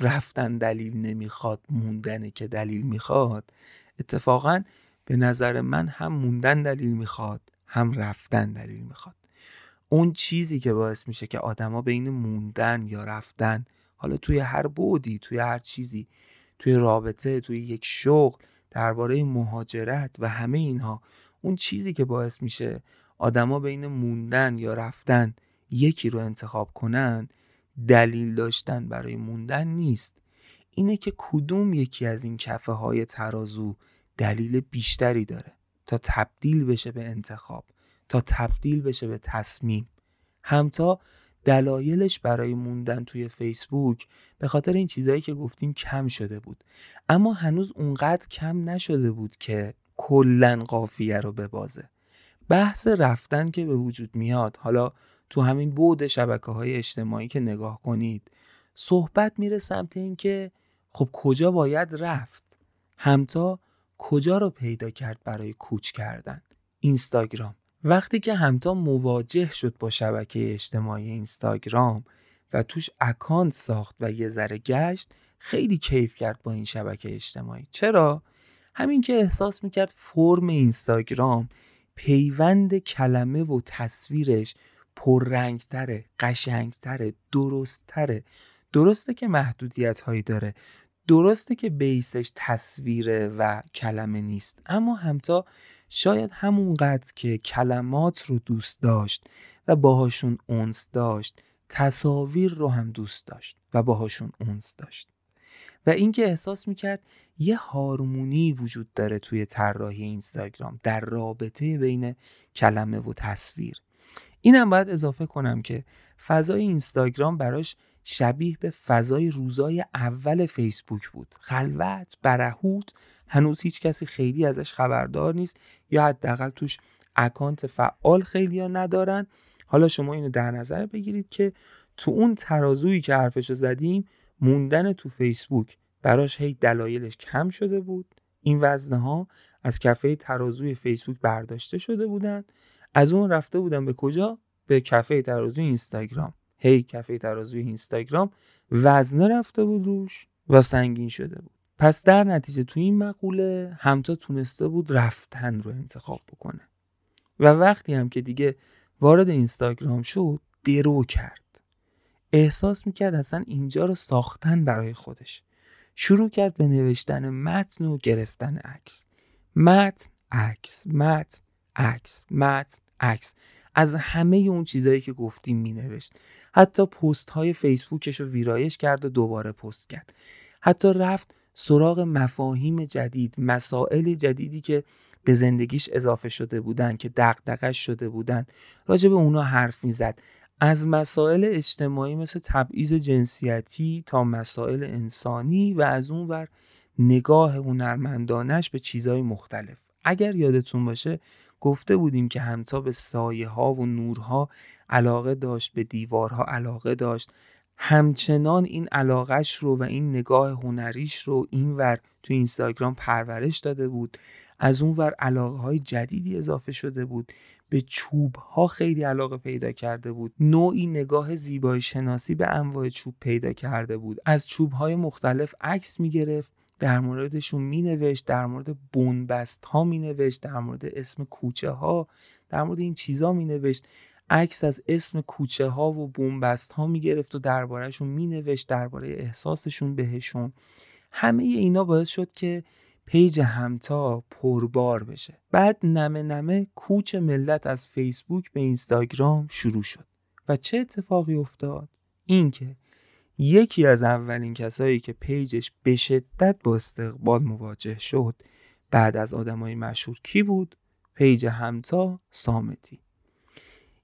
رفتن دلیل نمی‌خواد موندنه که دلیل می‌خواد اتفاقا به نظر من هم موندن دلیل می‌خواد هم رفتن دلیل می‌خواد. اون چیزی که باعث میشه که آدما بین موندن یا رفتن حالا توی هر بودی توی هر چیزی توی رابطه توی یک شغل درباره مهاجرت و همه اینها اون چیزی که باعث میشه آدما بین موندن یا رفتن یکی رو انتخاب کنن دلیل داشتن برای موندن نیست. اینه که کدوم یکی از این کفه های ترازو دلیل بیشتری داره تا تبدیل بشه به انتخاب تا تبدیل بشه به تصمیم. همتا دلایلش برای موندن توی فیسبوک به خاطر این چیزهایی که گفتیم کم شده بود. اما هنوز اونقدر کم نشده بود که کلا قافیه رو ببازه. بحث رفتن که به وجود میاد حالا تو همین بود شبکه های اجتماعی که نگاه کنید. صحبت میره سمت اینکه خب کجا باید رفت؟ همتا کجا رو پیدا کرد برای کوچ کردن؟ اینستاگرام. وقتی که همتا مواجه شد با شبکه اجتماعی اینستاگرام و توش اکانت ساخت و یه ذره گشت خیلی کیف کرد با این شبکه اجتماعی. چرا؟ همین که احساس می‌کرد فرم اینستاگرام پیوند کلمه و تصویرش پررنگتره قشنگتره درستتره. درسته که محدودیت هایی داره. درسته که بیسش تصویره و کلمه نیست. اما همتا شاید همونقدر که کلمات رو دوست داشت و باهاشون اونس داشت تصاویر رو هم دوست داشت و باهاشون اونس داشت. و اینکه احساس می‌کرد یه هارمونی وجود داره توی طراحی اینستاگرام در رابطه بین کلمه و تصویر. اینم باید اضافه کنم که فضای اینستاگرام براش شبیه به فضای روزای اول فیسبوک بود. خلوت برهوت هنوز هیچ کسی خیلی ازش خبردار نیست یا حداقل توش اکانت فعال خیلی ها ندارن. حالا شما اینو در نظر بگیرید که تو اون ترازویی که حرفشو زدیم موندن تو فیسبوک براش هی دلایلش کم شده بود. این وزنه ها از کفه ترازوی فیسبوک برداشته شده بودن. از اون رفته بودن به کجا؟ به کفه ترازوی اینستاگرام. هی کفه ترازوی اینستاگرام. وزنه رفته بود روش و سنگین شده بود. پس در نتیجه تو این مقوله همتا تونسته بود رفتن رو انتخاب بکنه. و وقتی هم که دیگه وارد اینستاگرام شد درو کرد. احساس می‌کرد اصلا اینجا رو ساختن برای خودش. شروع کرد به نوشتن متن و گرفتن عکس. متن عکس متن عکس متن. عکس. از همه اون چیزهایی که گفتیم می نوشت حتی پست های فیسبوکش رو ویرایش کرد و دوباره پست کرد. حتی رفت سراغ مفاهیم جدید مسائل جدیدی که به زندگیش اضافه شده بودن که دقدقش شده بودن. راجع به اونا حرف می‌زد. از مسائل اجتماعی مثل تبعیض جنسیتی تا مسائل انسانی و از اون ور نگاه هنرمندانش به چیزهای مختلف. اگر یادتون باشه گفته بودیم که همتا به سایه ها و نورها علاقه داشت به دیوارها علاقه داشت. همچنان این علاقش رو و این نگاه هنریش رو اینور تو اینستاگرام پرورش داده بود. از اون ور علاقه های جدیدی اضافه شده بود. به چوب ها خیلی علاقه پیدا کرده بود. نوعی نگاه زیبایی شناسی به انواع چوب پیدا کرده بود. از چوب های مختلف عکس می گرفت در موردشون می نوشت در مورد بنبست ها می نوشت در مورد اسم کوچه ها در مورد این چیزا می نوشت عکس از اسم کوچه ها و بنبست ها می گرفت و دربارهشون می نوشت درباره احساسشون بهشون. همه اینا باعث شد که page همتا پربار بشه. بعد نمه نمه کوچ ملت از فیسبوک به اینستاگرام شروع شد. و چه اتفاقی افتاد؟ اینکه یکی از اولین کسایی که page ش به شدت با استقبال مواجه شد بعد از آدمای مشهور کی بود؟ page همتا سامتی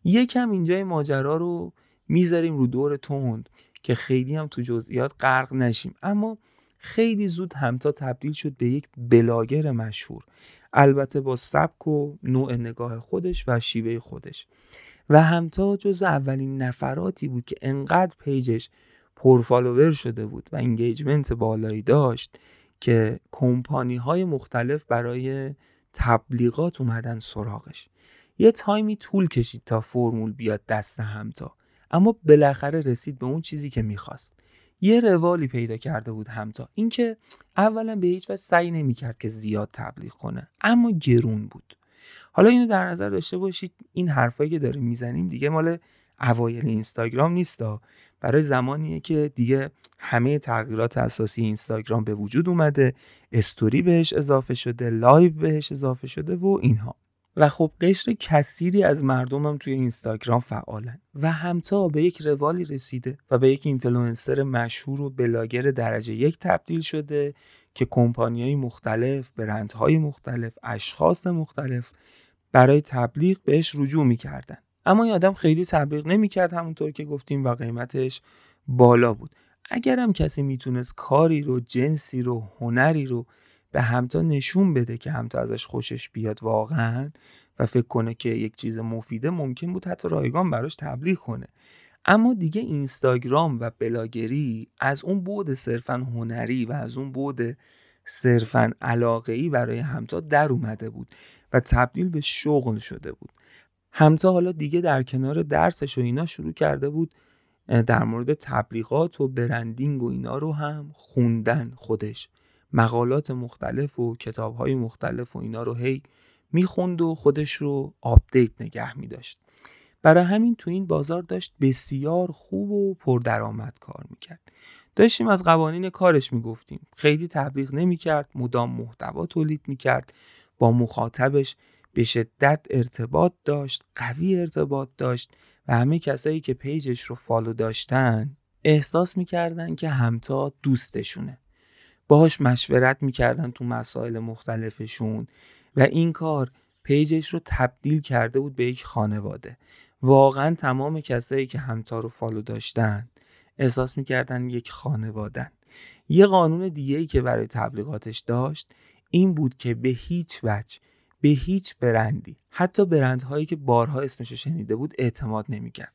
یکم اینجای ماجرا رو می‌ذاریم رو دور تند که خیلی هم تو جزئیات غرق نشیم. اما خیلی زود همتا تبدیل شد به یک بلاگر مشهور. البته با سبک و نوع نگاه خودش و شیوه خودش. و همتا جز اولین نفراتی بود که انقدر page ش پر follower شده بود و engagement بالایی داشت که کمپانی های مختلف برای تبلیغات اومدن سراغش. یه تایمی طول کشید تا فرمول بیاد دست همتا اما بالاخره رسید به اون چیزی که می‌خواست. یه روالی پیدا کرده بود همتا اینکه اولا به هیچ وجه سعی نمی‌کرد که زیاد تبلیغ کنه اما گرون بود. حالا اینو در نظر داشته باشید این حرفایی که داریم می‌زنیم دیگه مال اوایل اینستاگرام نیستا برای زمانیه که دیگه همه تغییرات اساسی اینستاگرام به وجود اومده استوری بهش اضافه شده live بهش اضافه شده و اینها. و خب قشر کثیری از مردمم توی اینستاگرام فعالن. و همتا به یک روالی رسیده و به یک اینفلوئنسر مشهور و بلاگر درجه یک تبدیل شده که کمپانی مختلف، برندهای مختلف، اشخاص مختلف برای تبلیغ بهش رجوع می‌کردن. اما این آدم خیلی تبلیغ نمی‌کرد همونطور که گفتیم و قیمتش بالا بود. اگرم کسی می‌تونست کاری رو جنسی رو هنری رو به همتا نشون بده که همتا ازش خوشش بیاد واقعا و فکر کنه که یک چیز مفیده ممکن بود حتی رایگان براش تبلیغ کنه. اما دیگه اینستاگرام و بلاگری از اون بود صرفا هنری و از اون بود صرفا علاقه برای همتا در اومده بود و تبدیل به شغل شده بود. همتا حالا دیگه در کنار درسش و اینا شروع کرده بود در مورد تبلیغات و branding و اینا رو هم خوندن خودش. مقالات مختلف و کتابهای مختلف و اینا رو هی می‌خوند و خودش رو update نگه میداشت. برای همین تو این بازار داشت بسیار خوب و پردرآمد کار می‌کرد. داشتیم از قوانین کارش می‌گفتیم. خیلی تبلیغ نمی‌کرد مدام محتوا تولید می‌کرد با مخاطبش به شدت ارتباط داشت قوی ارتباط داشت و همه کسایی که page ش رو follow داشتن احساس می‌کردن که همتا دوستشونه. باهاش مشورت می‌کردن تو مسائل مختلفشون و این کار page ش رو تبدیل کرده بود به یک خانواده. واقعا تمام کسایی که همتا رو follow داشتن احساس می‌کردن یک خانوادن. یه قانون دیگه که برای تبلیغاتش داشت این بود که به هیچ وجه به هیچ برندی حتی برندهایی که بارها اسمش شنیده بود اعتماد نمی‌کرد.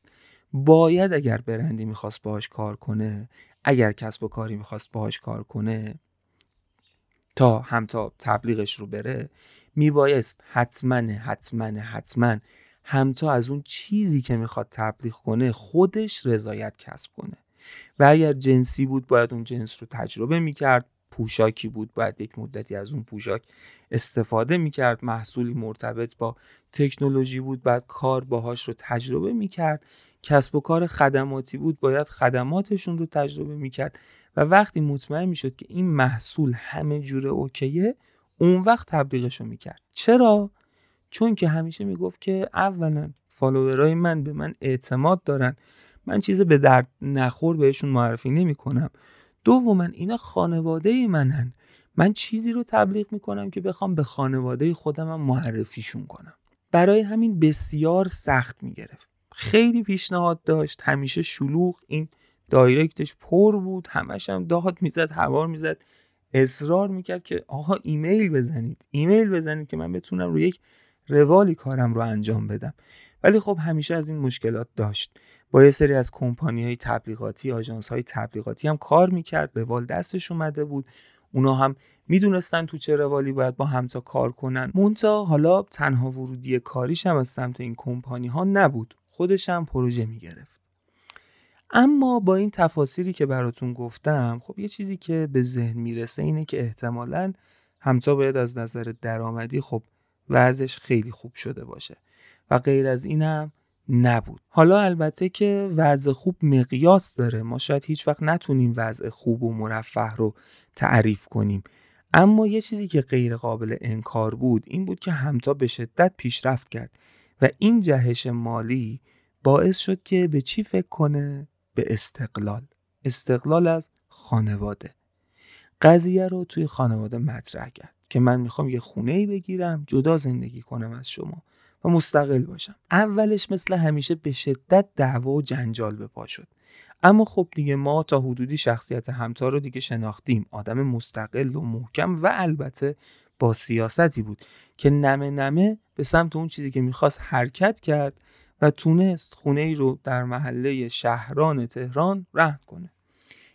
باید اگر برندی می‌خواست باهاش کار کنه اگر کسب و کاری می‌خواست باهاش کار کنه تا همتا تبلیغش رو بره میبایست حتما حتما حتما همتا از اون چیزی که می‌خواد تبلیغ کنه خودش رضایت کسب کنه. و اگر جنسی بود باید اون جنس رو تجربه می‌کرد. پوشاکی بود باید یک مدتی از اون پوشاک استفاده می‌کرد محصولی مرتبط با تکنولوژی بود بعد کار باهاش رو تجربه می‌کرد. کسب و کار خدماتی بود باید خدماتشون رو تجربه می‌کرد. و وقتی مطمئن می‌شد که این محصول همه جوره اوکیه اون وقت تبلیغش رو می‌کرد. چرا؟ چون که همیشه می‌گفت که اولا فالوورای من به من اعتماد دارن. من چیز به درد نخور بهشون معرفی نمی کنم دوما اینا خانواده منن. من چیزی رو تبلیغ می‌کنم که بخوام به خانواده خودم معرفیشون کنم. برای همین بسیار سخت می‌گرفت. خیلی پیشنهاد داشت. همیشه شلوغ. این دایرکتش پر بود. همش هم داد می‌زد هوار می‌زد. اصرار می‌کرد که آقا ایمیل بزنید. ایمیل بزنید که من بتونم روی یک روالی کارم رو انجام بدم. ولی خب همیشه از این مشکلات داشت. با یه سری از کمپانی های تبلیغاتی آژانس های تبلیغاتی هم کار می‌کرد روال دستش اومده بود. اونا هم می‌دونستن تو چه روالی باید با همتا کار کنن. مونتا حالا تنها ورودی کاریش هم از سمت این کمپانی ها نبود. خودش هم پروژه می‌گرفت. اما با این تفاصیلی که براتون گفتم خب یه چیزی که به ذهن می‌رسه اینه که احتمالا همتا باید از نظر درآمدی خب وضعش خیلی خوب شده باشه. و غیر از اینم نبود. حالا البته که وضع خوب مقیاس داره. ما شاید هیچ وقت نتونیم وضع خوب و مرفه رو تعریف کنیم. اما یه چیزی که غیر قابل انکار بود این بود که همتا به شدت پیشرفت کرد و این جهش مالی باعث شد که به چی فکر کنه؟ به استقلال. استقلال از خانواده. قضیه رو توی خانواده مطرح کرد که من می‌خوام یه خونه ای بگیرم جدا زندگی کنم از شما. و مستقل باشم. اولش مثل همیشه به شدت دعوا و جنجال به پا شد. اما خب دیگه ما تا حدودی شخصیت همتا رو دیگه شناختیم. آدم مستقل و محکم و البته با سیاستی بود که نمه نمه به سمت اون چیزی که می‌خواست حرکت کرد و تونست خونه ای رو در محله شهران تهران رهن کنه.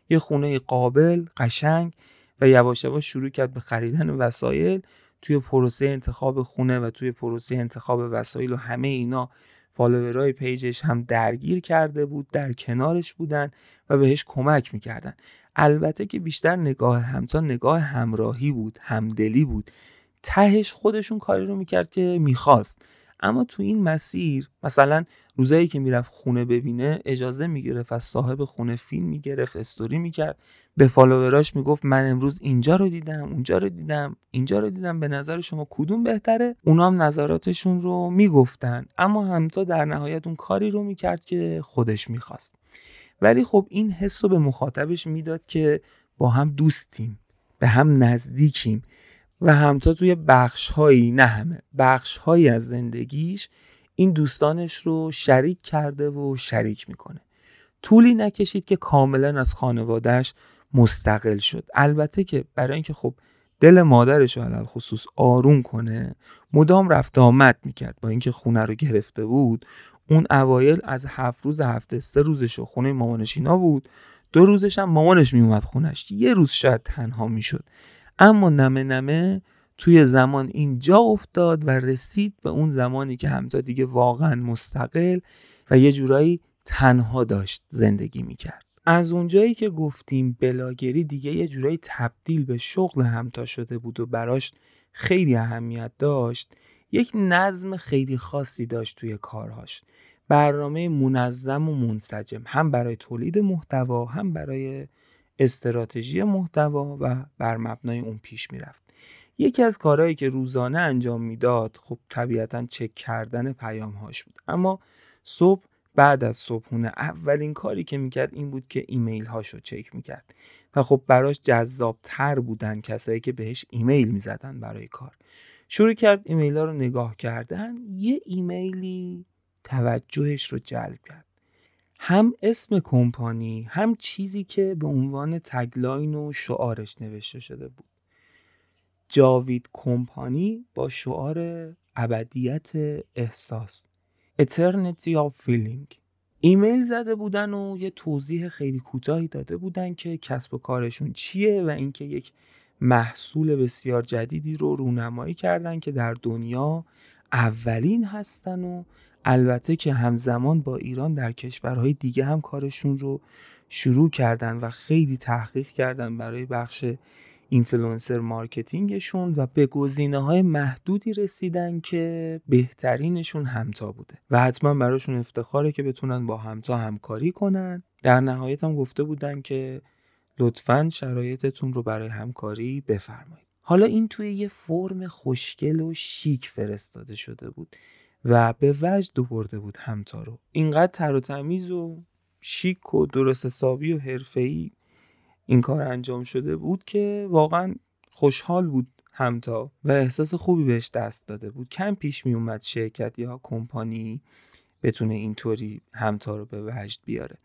یه خونه قابل قشنگ و یواش یواش شروع کرد به خریدن وسایل توی پروسه انتخاب خونه و توی پروسه انتخاب وسایل و همه اینا فالوورای پیجش هم درگیر کرده بود در کنارش بودن و بهش کمک می‌کردن. البته که بیشتر نگاه همتا نگاه همراهی بود همدلی بود. تهش خودشون کاری رو می‌کرد که می‌خواست. اما تو این مسیر مثلا روزایی که می‌رفت خونه ببینه اجازه می‌گرفت از صاحب خونه فیلم می‌گرفت استوری می‌کرد. به فالووراش می‌گفت من امروز اینجا رو دیدم اونجا رو دیدم اینجا رو دیدم به نظر شما کدوم بهتره؟ اونا هم نظراتشون رو می‌گفتن اما همتا در نهایت اون کاری رو می‌کرد که خودش می‌خواست. ولی خب این حس رو به مخاطبش می‌داد که با هم دوستیم به هم نزدیکیم و همتا توی بخش هایی نه همه بخش هایی از زندگیش این دوستانش رو شریک کرده و شریک می‌کنه. طولی نکشید که کاملا از خانوادهش مستقل شد. البته که برای اینکه خب دل مادرش رو علال خصوص آروم کنه مدام رفت آمد می‌کرد. با اینکه خونه رو گرفته بود اون اوایل از هفت روز هفته سه روزش و خونه مامانش اینا بود. دو روزش هم مامانش میومد خونش. یه روز شاید تنها می‌شد. اما نمه نمه توی زمان اینجا افتاد و رسید به اون زمانی که همتا دیگه واقعا مستقل و یه جورایی تنها داشت زندگی می‌کرد. از اونجایی که گفتیم بلاگری دیگه یه جورایی تبدیل به شغل همتا شده بود و براش خیلی اهمیت داشت یک نظم خیلی خاصی داشت توی کارهاش. برنامه منظم و منسجم هم برای تولید محتوا هم برای استراتژی محتوا و بر مبنای اون پیش می‌رفت. یکی از کارهایی که روزانه انجام می‌داد خب طبیعتا چک کردن پیام هاش بود. اما صبح بعد از صبحونه اولین کاری که می‌کرد این بود که ایمیل هاشو چک می‌کرد. و خب براش جذاب تر بودن کسایی که بهش ایمیل می‌زدن برای کار. شروع کرد ایمیل ها رو نگاه کردن یه ایمیلی توجهش رو جلب کرد. هم اسم کمپانی هم چیزی که به عنوان tagline و شعارش نوشته شده بود. جاوید کمپانی با شعار ابدیت احساس. Eternity of Feeling ایمیل زده بودن و یه توضیح خیلی کوتاهی داده بودن که کسب و کارشون چیه و اینکه یک محصول بسیار جدیدی رو رونمایی کردن که در دنیا اولین هستن و البته که همزمان با ایران در کشورهای دیگه هم کارشون رو شروع کردن و خیلی تحقیق کردن برای بخش influencer marketing شون و به گزینه های محدودی رسیدن که بهترینشون همتا بوده و حتما براشون افتخاره که بتونن با همتا همکاری کنن. در نهایت هم گفته بودن که لطفا شرایطتون رو برای همکاری بفرمایید. حالا این توی یه فرم خوشگل و شیک فرستاده شده بود و به وجد برده بود همتا رو. اینقدر تر و تمیز و شیک و درست حسابی و حرفه‌ای این کار انجام شده بود که واقعا خوشحال بود همتا و احساس خوبی بهش دست داده بود. کم پیش می اومد شرکت یا کمپانی بتونه اینطوری همتا رو به وجد بیاره.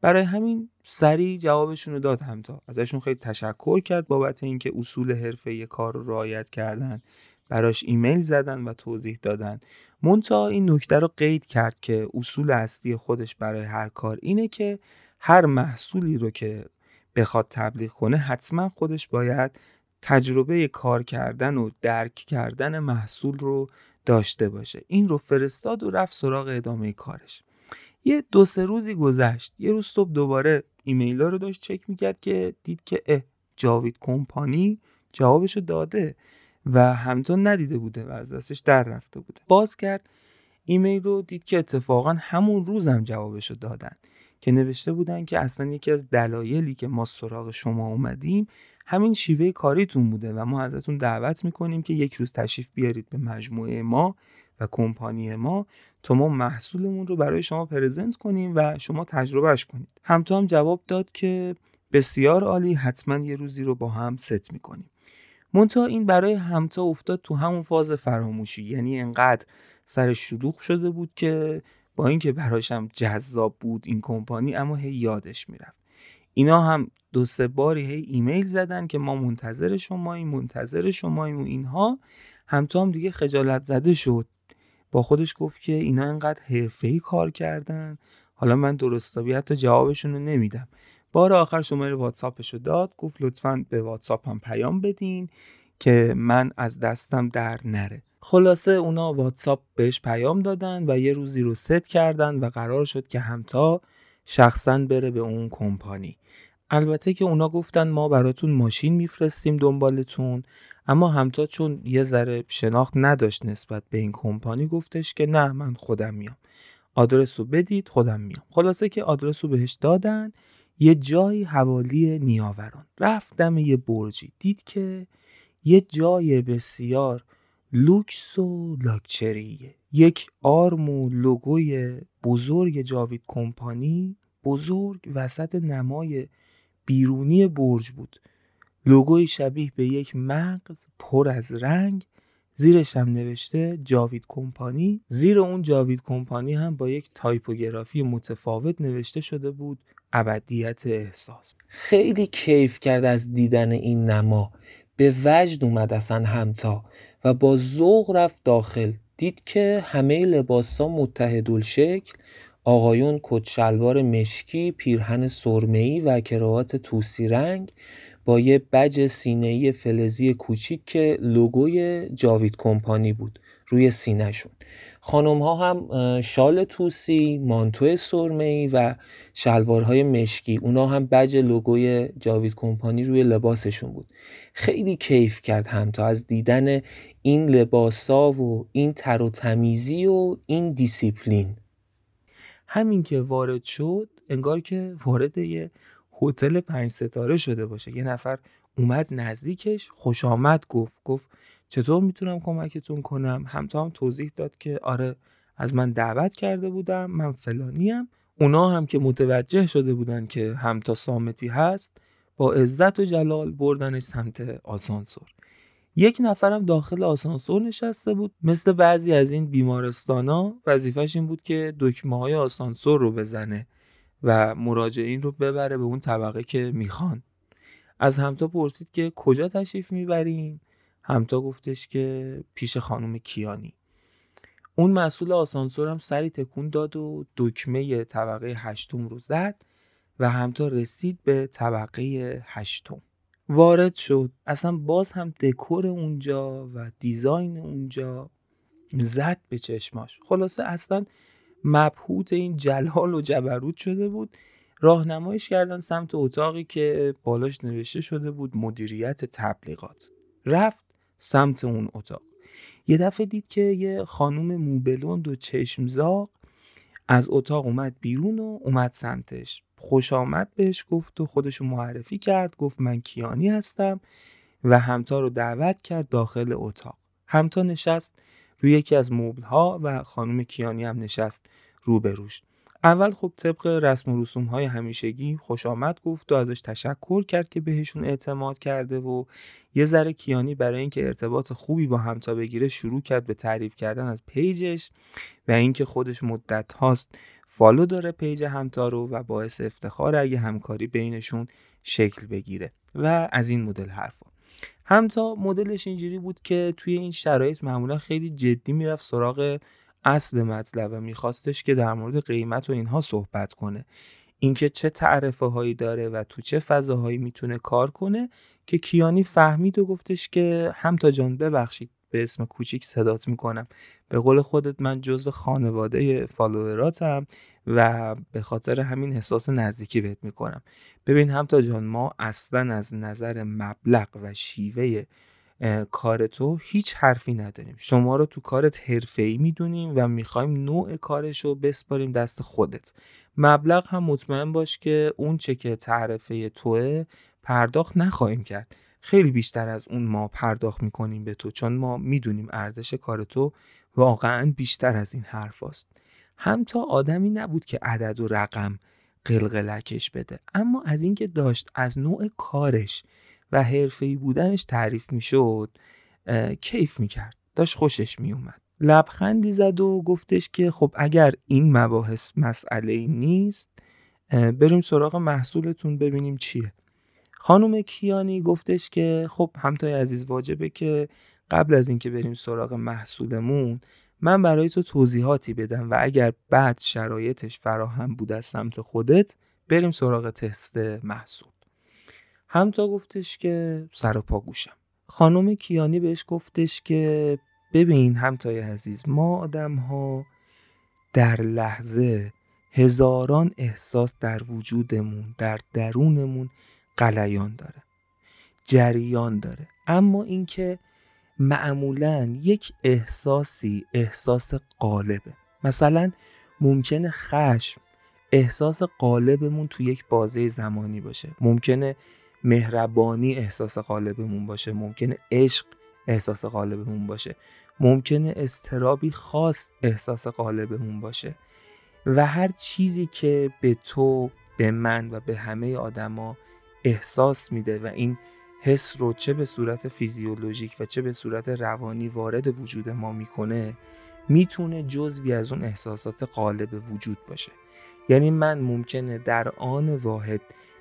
برای همین سریع جوابشون رو داد همتا. ازشون خیلی تشکر کرد بابت اینکه اصول حرفه کار رو رعایت کردن براش ایمیل زدن و توضیح دادن. مونتا این نکته رو قید کرد که اصول اصلی خودش برای هر کار اینه که هر محصولی رو که بخواد تبلیغ کنه حتما خودش باید تجربه کار کردن و درک کردن محصول رو داشته باشه. این رو فرستاد و رفت سراغ ادامه کارش. یه دو سه روزی گذشت. یه روز صبح دوباره ایمیل ها رو داشت چک می‌کرد که دید که اه جاوید کمپانی جوابشو داده و همتون ندیده بوده و از دستش در رفته بوده. باز کرد ایمیل رو دید که اتفاقا همون روز هم جوابشو دادن. که نوشته بودن که اصلا یکی از دلایلی که ما سراغ شما اومدیم همین شیوه کاریتون بوده و ما ازتون دعوت می‌کنیم که یک روز تشریف بیارید به مجموعه ما و کمپانی ما تا ما محصولمون رو برای شما پرزنت کنیم و شما تجربهش کنید. همتا هم جواب داد که بسیار عالی حتما یه روزی رو با هم ست می‌کنیم. منتها این برای همتا افتاد تو همون فاز فراموشی یعنی انقدر سر شلوغ شده بود که با اینکه براشم جذاب بود این کمپانی اما هی یادش می‌رفت. اینا هم دو سه باری هی ایمیل زدن که ما منتظر شماییم منتظر شماییم و اینها. همتا هم دیگه خجالت زده شد. با خودش گفت که اینا انقدر حرفه‌ای کار کردن. حالا من درستابی حتی جوابشون رو نمیدم. بار آخر شماره واتساپش رو داد. گفت لطفا به واتساپ هم پیام بدین که من از دستم در نره. خلاصه اونا واتساپ بهش پیام دادن و یه روزی رو ست کردن و قرار شد که همتا شخصا بره به اون کمپانی. البته که اونا گفتن ما براتون ماشین میفرستیم دنبالتون اما همتا چون یه ذره شناخت نداشت نسبت به این کمپانی گفتش که نه من خودم میام. آدرس رو بدید خودم میام. خلاصه که آدرس رو بهش دادن یه جایی حوالی نیاوران. رفت دم یه برجی. دید که یه جای بسیار لوکس و لاکچریه. یک آرم و لوگوی بزرگ جاوید کمپانی بزرگ وسط نمای بیرونی برج بود. لوگوی شبیه به یک مغز پر از رنگ زیرش هم نوشته جاوید کمپانی. زیر اون جاوید کمپانی هم با یک تایپوگرافی متفاوت نوشته شده بود ابدیت احساس. خیلی کیف کرد از دیدن این نما. به وجد اومد اصلا همتا. و با ذوق رفت داخل. دید که همه لباسا متحدل شکل آقایون کت شلوار مشکی پیرهن سرمه‌ای و کراوات توسی رنگ با یه بج سینه‌ای فلزی کوچیک که لوگوی جاوید کمپانی بود. روی سینهشون. خانم ها هم شال توسی مانتو سرمه‌ای و شلوارهای مشکی. اونا هم بج لوگوی جاوید کمپانی روی لباسشون بود. خیلی کیف کرد همتا از دیدن این لباسا و این تر و تمیزی و این دیسیپلین. همین که وارد شد انگار که وارد یه هتل پنج ستاره شده باشه. یه نفر اومد نزدیکش خوش آمد گفت گفت چطور می‌تونم کمکتون کنم؟ همتا هم توضیح داد که آره از من دعوت کرده بودم من فلانیم. اونا هم که متوجه شده بودن که همتا سامتی هست با عزت و جلال بردنش سمت آسانسور. یک نفرم داخل آسانسور نشسته بود. مثل بعضی از این بیمارستان ها وظیفش این بود که دکمه های آسانسور رو بزنه و مراجعین رو ببره به اون طبقه که می‌خوان. از همتا پرسید که کجا تشریف می‌برین؟ همتا گفتش که پیش خانم کیانی. اون مسئول آسانسور هم سری تکون داد و دکمه طبقه هشتم رو زد و همتا رسید به طبقه هشتم. وارد شد. اصلا باز هم دکور اونجا و دیزاین اونجا زد به چشماش. خلاصه اصلا مبهوت این جلال و جبروت شده بود. راهنمایش کردن سمت اتاقی که بالاش نوشته شده بود مدیریت تبلیغات. رفت سمت اون اتاق. یه دفعه دید که یه خانوم موبلوند و چشمزاق از اتاق اومد بیرون و اومد سمتش. خوش آمد بهش گفت و خودشو معرفی کرد گفت من کیانی هستم و همتا رو دعوت کرد داخل اتاق. همتا نشست روی یکی از مبل ها و خانم کیانی هم نشست روبروش. اول خب طبق رسم و رسوم های همیشگی خوش آمد گفت و ازش تشکر کرد که بهشون اعتماد کرده و یه ذره کیانی برای اینکه ارتباط خوبی با همتا بگیره شروع کرد به تعریف کردن از page ش و اینکه خودش مدت هاست follow داره page همتا رو و باعث افتخار اگه همکاری بینشون شکل بگیره و از این مدل حرفا. همتا مدلش اینجوری بود که توی این شرایط معمولا خیلی جدی می‌رفت سراغ اصل مطلب میخواستش که در مورد قیمت و اینها صحبت کنه. اینکه چه تعرفه هایی داره و تو چه فضاهایی می‌تونه کار کنه که کیانی فهمید و گفتش که همتا جان ببخشید به اسم کوچیک صدات می‌کنم. به قول خودت من جزو خانواده فالووراتم و به خاطر همین حساس نزدیکی بهت می‌کنم. ببین همتا جان ما اصلا از نظر مبلغ و شیوه کار تو هیچ حرفی نداریم. شما رو تو کارت ای می‌دونیم و می‌خوایم نوع کارش رو بسپاریم دست خودت. مبلغ هم مطمئن باش که اون چه که تعرفه توه پرداخت نخواهیم کرد. خیلی بیشتر از اون ما پرداخت می‌کنیم به تو چون ما می‌دونیم ارزش کار تو واقعا بیشتر از این حرف است. هم تا آدمی نبود که عدد و رقم قلقلکش بده اما از اینکه داشت از نوع کارش و حرفه‌ای بودنش تعریف می‌شد کیف می‌کرد. داشت خوشش میومد لبخندی زد و گفتش که خب اگر این مباحث مسئله نیست بریم سراغ محصولتون ببینیم چیه. خانم کیانی گفتش که خب همتای عزیز واجبه که قبل از اینکه بریم سراغ محصولمون من برای تو توضیحاتی بدم و اگر بعد شرایطش فراهم بود از سمت خودت بریم سراغ تست محصول. همتا گفتش که سر و پا گوشم. خانم کیانی بهش گفتش که ببین همتای عزیز ما آدم ها در لحظه هزاران احساس در وجودمون در درونمون قلیان داره جریان داره. اما اینکه معمولا یک احساسی احساس قالبه مثلا ممکنه خشم احساس قالبمون تو یک بازه زمانی باشه. ممکنه مهربانی احساس قالبمون باشه ممکنه عشق احساس قالبمون باشه ممکنه استرابی خاص احساس قالبمون باشه. و هر چیزی که به تو به من و به همه آدما احساس میده و این حس رو چه به صورت فیزیولوژیک و چه به صورت روانی وارد وجود ما می‌کنه می‌تونه جزوی از اون احساسات قالب وجود باشه. یعنی من ممکنه در آن واحد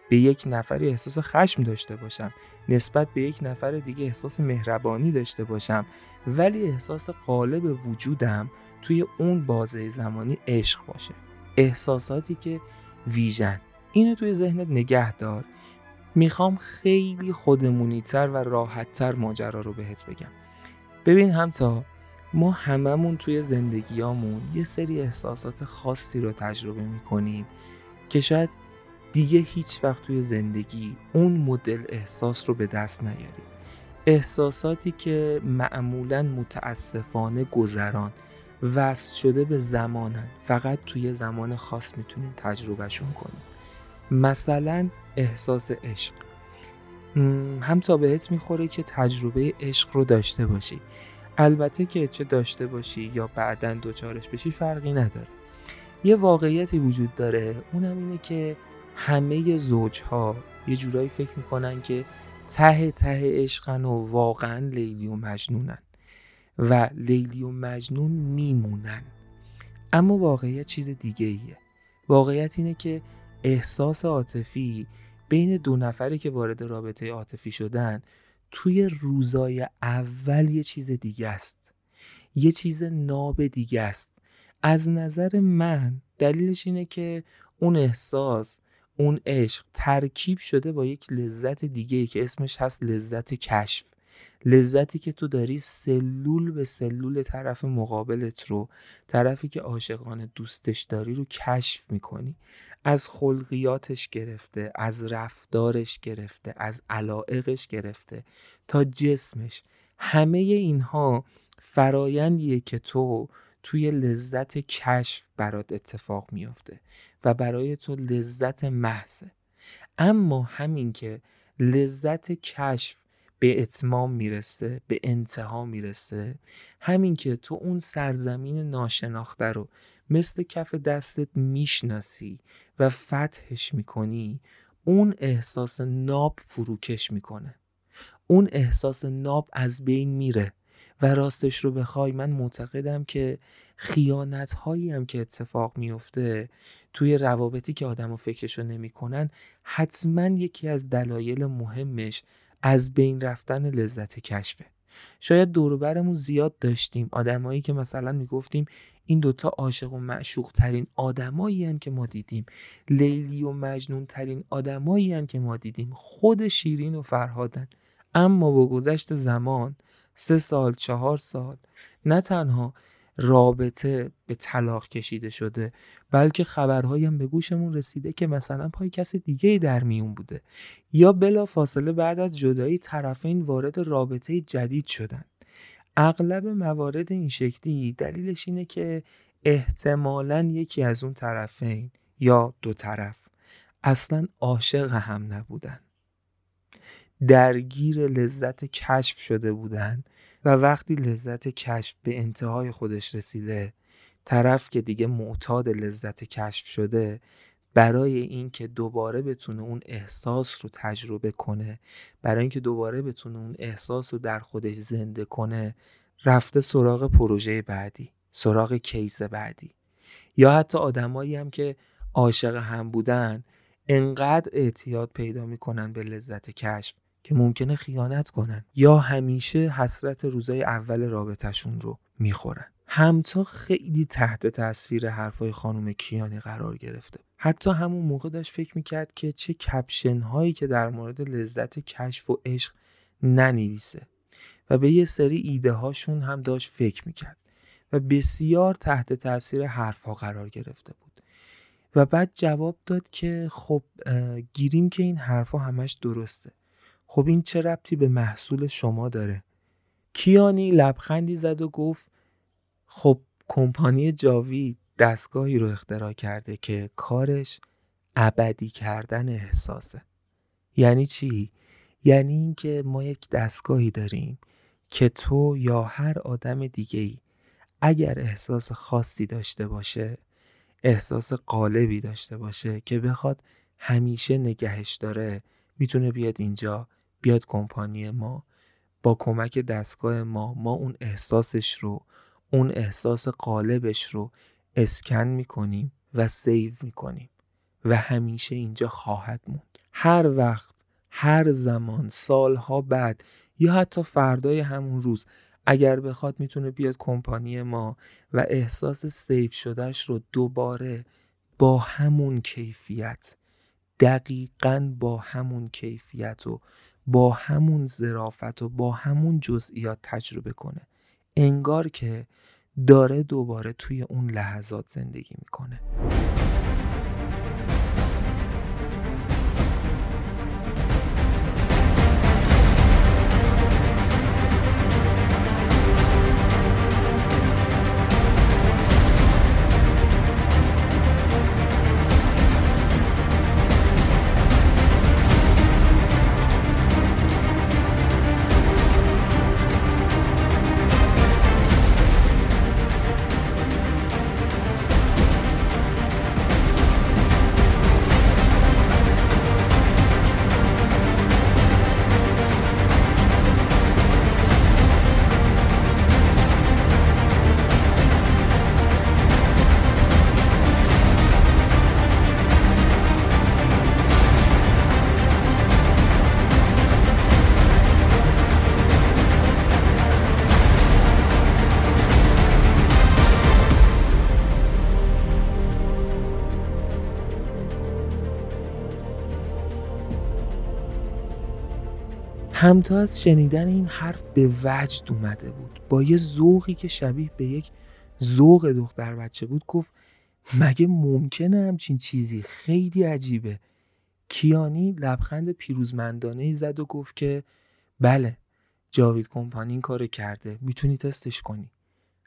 به یک نفری احساس خشم داشته باشم. نسبت به یک نفر دیگه احساس مهربانی داشته باشم. ولی احساس قالب وجودم توی اون بازه زمانی عشق باشه. احساساتی که ویژن. اینو توی ذهنت نگه دار. می‌خوام خیلی خودمونیتر و راحتتر ماجرا رو بهت بگم. ببین همتا ما هممون توی زندگیامون یه سری احساسات خاصی رو تجربه می‌کنیم که شاید دیگه هیچ وقت توی زندگی اون مدل احساس رو به دست نیاریم احساساتی که معمولا متاسفانه گذران وصل شده به زمانن. فقط توی زمان خاص می‌تونیم تجربهشون کنیم مثلا احساس عشق. هم تا بهت می‌خوره که تجربه عشق رو داشته باشی. البته که چه داشته باشی یا بعدا دوچارش بشی فرقی نداره. یه واقعیتی وجود داره اونم اینه که همه زوجها یه جورایی فکر می‌کنن که ته ته عشقن و واقعا لیلی و مجنونن و لیلی و مجنون میمونن. اما واقعیت چیز دیگه ایه واقعیت اینه که احساس عاطفی بین دو نفری که وارد رابطه عاطفی شدن توی روزای اول یه چیز دیگه است. یه چیز ناب دیگه است. از نظر من دلیلش اینه که اون احساس اون عشق ترکیب شده با یک لذت دیگه ای که اسمش هست لذت کشف. لذتی که تو داری سلول به سلول طرف مقابلت رو طرفی که عاشقانه دوستش داری رو کشف می‌کنی. از خلقیاتش گرفته از رفتارش گرفته از علائقش گرفته تا جسمش. همه اینها فرایندیه که تو توی لذت کشف برات اتفاق میافته و برای تو لذت محضه. اما همین که لذت کشف به اتمام می‌رسه به انتها می‌رسه همین که تو اون سرزمین ناشناخته رو مثل کف دستت می‌شناسی و فتحش می‌کنی اون احساس ناب فروکش می‌کنه. اون احساس ناب از بین میره. و راستش رو بخوای من معتقدم که خیانت هایی هم که اتفاق میفته توی روابطی که آدم و فکرشو نمی‌کنن حتما یکی از دلایل مهمش از بین رفتن لذت کشفه. شاید دوروبرمون زیاد داشتیم. آدمایی که مثلا می‌گفتیم این دوتا عاشق و معشوق ترین آدمایی که ما دیدیم. لیلی و مجنون ترین آدمایی که ما دیدیم. خود شیرین و فرهادن. اما با گذشت زمان سه سال چهار سال. نه تنها رابطه به طلاق کشیده شده بلکه خبرهایی هم به گوشمون رسیده که مثلا پای کس دیگه در میون بوده. یا بلا فاصله بعد از جدایی طرفین وارد رابطه جدید شدن. اغلب موارد این شکلی دلیلش اینه که احتمالا یکی از اون طرفین یا دو طرف اصلا عاشق هم نبودن. درگیر لذت کشف شده بودن و وقتی لذت کشف به انتهای خودش رسیده طرف که دیگه معتاد لذت کشف شده برای اینکه دوباره بتونه اون احساس رو تجربه کنه برای اینکه دوباره بتونه اون احساس رو در خودش زنده کنه رفته سراغ پروژه بعدی سراغ کیس بعدی. یا حتی آدمایی هم که عاشق هم بودن انقدر اعتیاد پیدا می‌کنن به لذت کشف که ممکنه خیانت کنن یا همیشه حسرت روزای اول رابطهشون رو می‌خورن. همتا خیلی تحت تاثیر حرفای خانم کیانی قرار گرفته. حتی همون موقع داشت فکر می‌کرد که چه کپشن هایی که در مورد لذت کشف و عشق ننویسه. و به یه سری ایده هاشون هم داشت فکر می‌کرد و بسیار تحت تاثیر حرفها قرار گرفته بود. و بعد جواب داد که خب گیریم که این حرفها همش درسته. خب این چه ربطی به محصول شما داره؟ کیانی لبخندی زد و گفت خب کمپانی جاوی دستگاهی رو اختراع کرده که کارش ابدی کردن احساسه. یعنی چی؟ یعنی اینکه ما یک دستگاهی داریم که تو یا هر آدم دیگه ای اگر احساس خاصی داشته باشه احساس قالبی داشته باشه که بخواد همیشه نگهش داره می‌تونه بیاد اینجا بیاد کمپانی ما با کمک دستگاه ما ما اون احساسش رو اون احساس قالبش رو اسکن می‌کنیم و سیو می‌کنیم و همیشه اینجا خواهد موند. هر وقت هر زمان سالها بعد یا حتی فردای همون روز اگر بخواد می‌تونه بیاد کمپانی ما و احساس سیو شدهش رو دوباره با همون کیفیت دقیقا با همون کیفیت و با همون ظرافت و با همون جزئیات تجربه کنه. انگار که داره دوباره توی اون لحظات زندگی می‌کنه. همتا از شنیدن این حرف به وجد اومده بود. با یه ذوقی که شبیه به یک ذوق دختر بچه بود گفت مگه ممکنه همچین چیزی؟ خیلی عجیبه. کیانی لبخند پیروزمندانه ای زد و گفت که بله جاوید کمپانی این کار کرده می‌تونی تستش کنی.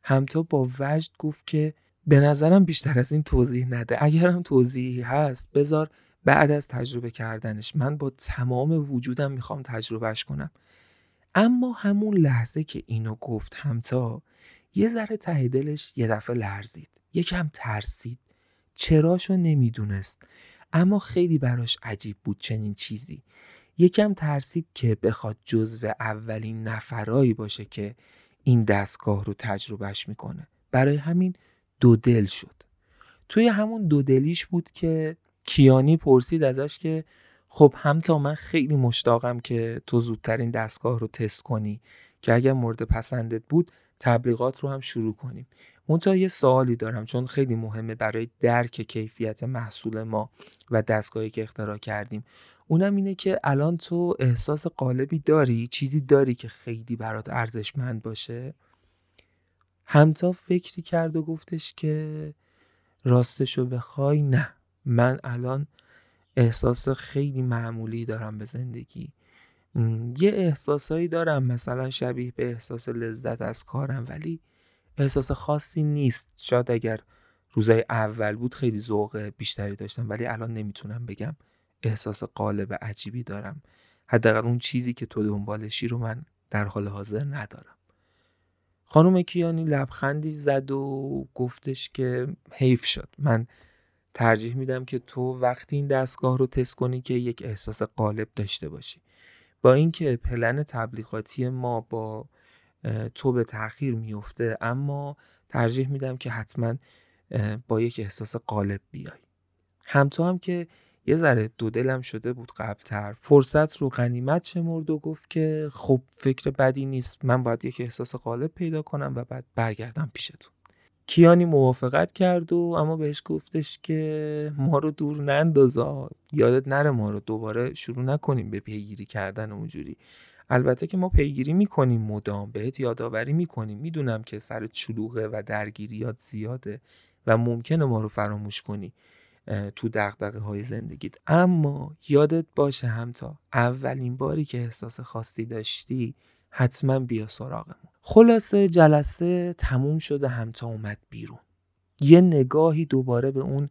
همتا با وجد گفت که به نظرم بیشتر از این توضیح نده. اگرم توضیحی هست بذار بعد از تجربه کردنش من با تمام وجودم می‌خوام تجربهش کنم. اما همون لحظه که اینو گفت همتا یه ذره ته دلش یه دفعه لرزید. یکم ترسید. چراشو نمی‌دونست. اما خیلی براش عجیب بود چنین چیزی. یکم ترسید که بخواد جزو اولین نفرایی باشه که این دستگاه رو تجربهش می‌کنه. برای همین دو دل شد. توی همون دو دلیش بود که کیانی پرسید ازش که خب هم تا من خیلی مشتاقم که تو زودتر این دستگاه رو تست کنی که اگر مورد پسندت بود تبلیغات رو هم شروع کنیم. منتها یه سوالی دارم چون خیلی مهمه برای درک کیفیت محصول ما و دستگاهی که اختراع کردیم. اونم اینه که الان تو احساس قالبی داری؟ چیزی داری که خیلی برات ارزشمند باشه؟ همتا فکری کرد و گفتش که راستشو بخوای نه. من الان احساس خیلی معمولی دارم به زندگی. یه احساسایی دارم مثلا شبیه به احساس لذت از کارم ولی احساس خاصی نیست. شاید اگر روزای اول بود خیلی ذوق بیشتری داشتم ولی الان نمی‌تونم بگم احساس قالب عجیبی دارم. حداقل اون چیزی که تو دنبالشی رو من در حال حاضر ندارم. خانم کیانی لبخندی زد و گفتش که حیف شد. من ترجیح میدم که تو وقتی این دستگاه رو تست کنی که یک احساس قالب داشته باشی. با اینکه پلن تبلیغاتی ما با تو به تاخیر میفته اما ترجیح میدم که حتما با یک احساس قالب بیای. همتو هم که یه ذره دو دلم شده بود قبلتر فرصت رو غنیمت شمرد و گفت که خب فکر بدی نیست من باید یک احساس قالب پیدا کنم و بعد برگردم پیشتون کیانی موافقت کرد و اما بهش گفتش که ما رو دور نندازا. یادت نره ما رو دوباره شروع نکنیم به پیگیری کردن اونجوری. البته که ما پیگیری می‌کنیم مدام بهت یادآوری می‌کنیم. می‌دونم که سر چلوغه و درگیریات زیاده و ممکنه ما رو فراموش کنی تو دقدقه های زندگیت. اما یادت باشه همتا اولین باری که احساس خاصی داشتی حتما بیا سراغمون. خلاصه جلسه تموم شده همتا اومد بیرون. یه نگاهی دوباره به اون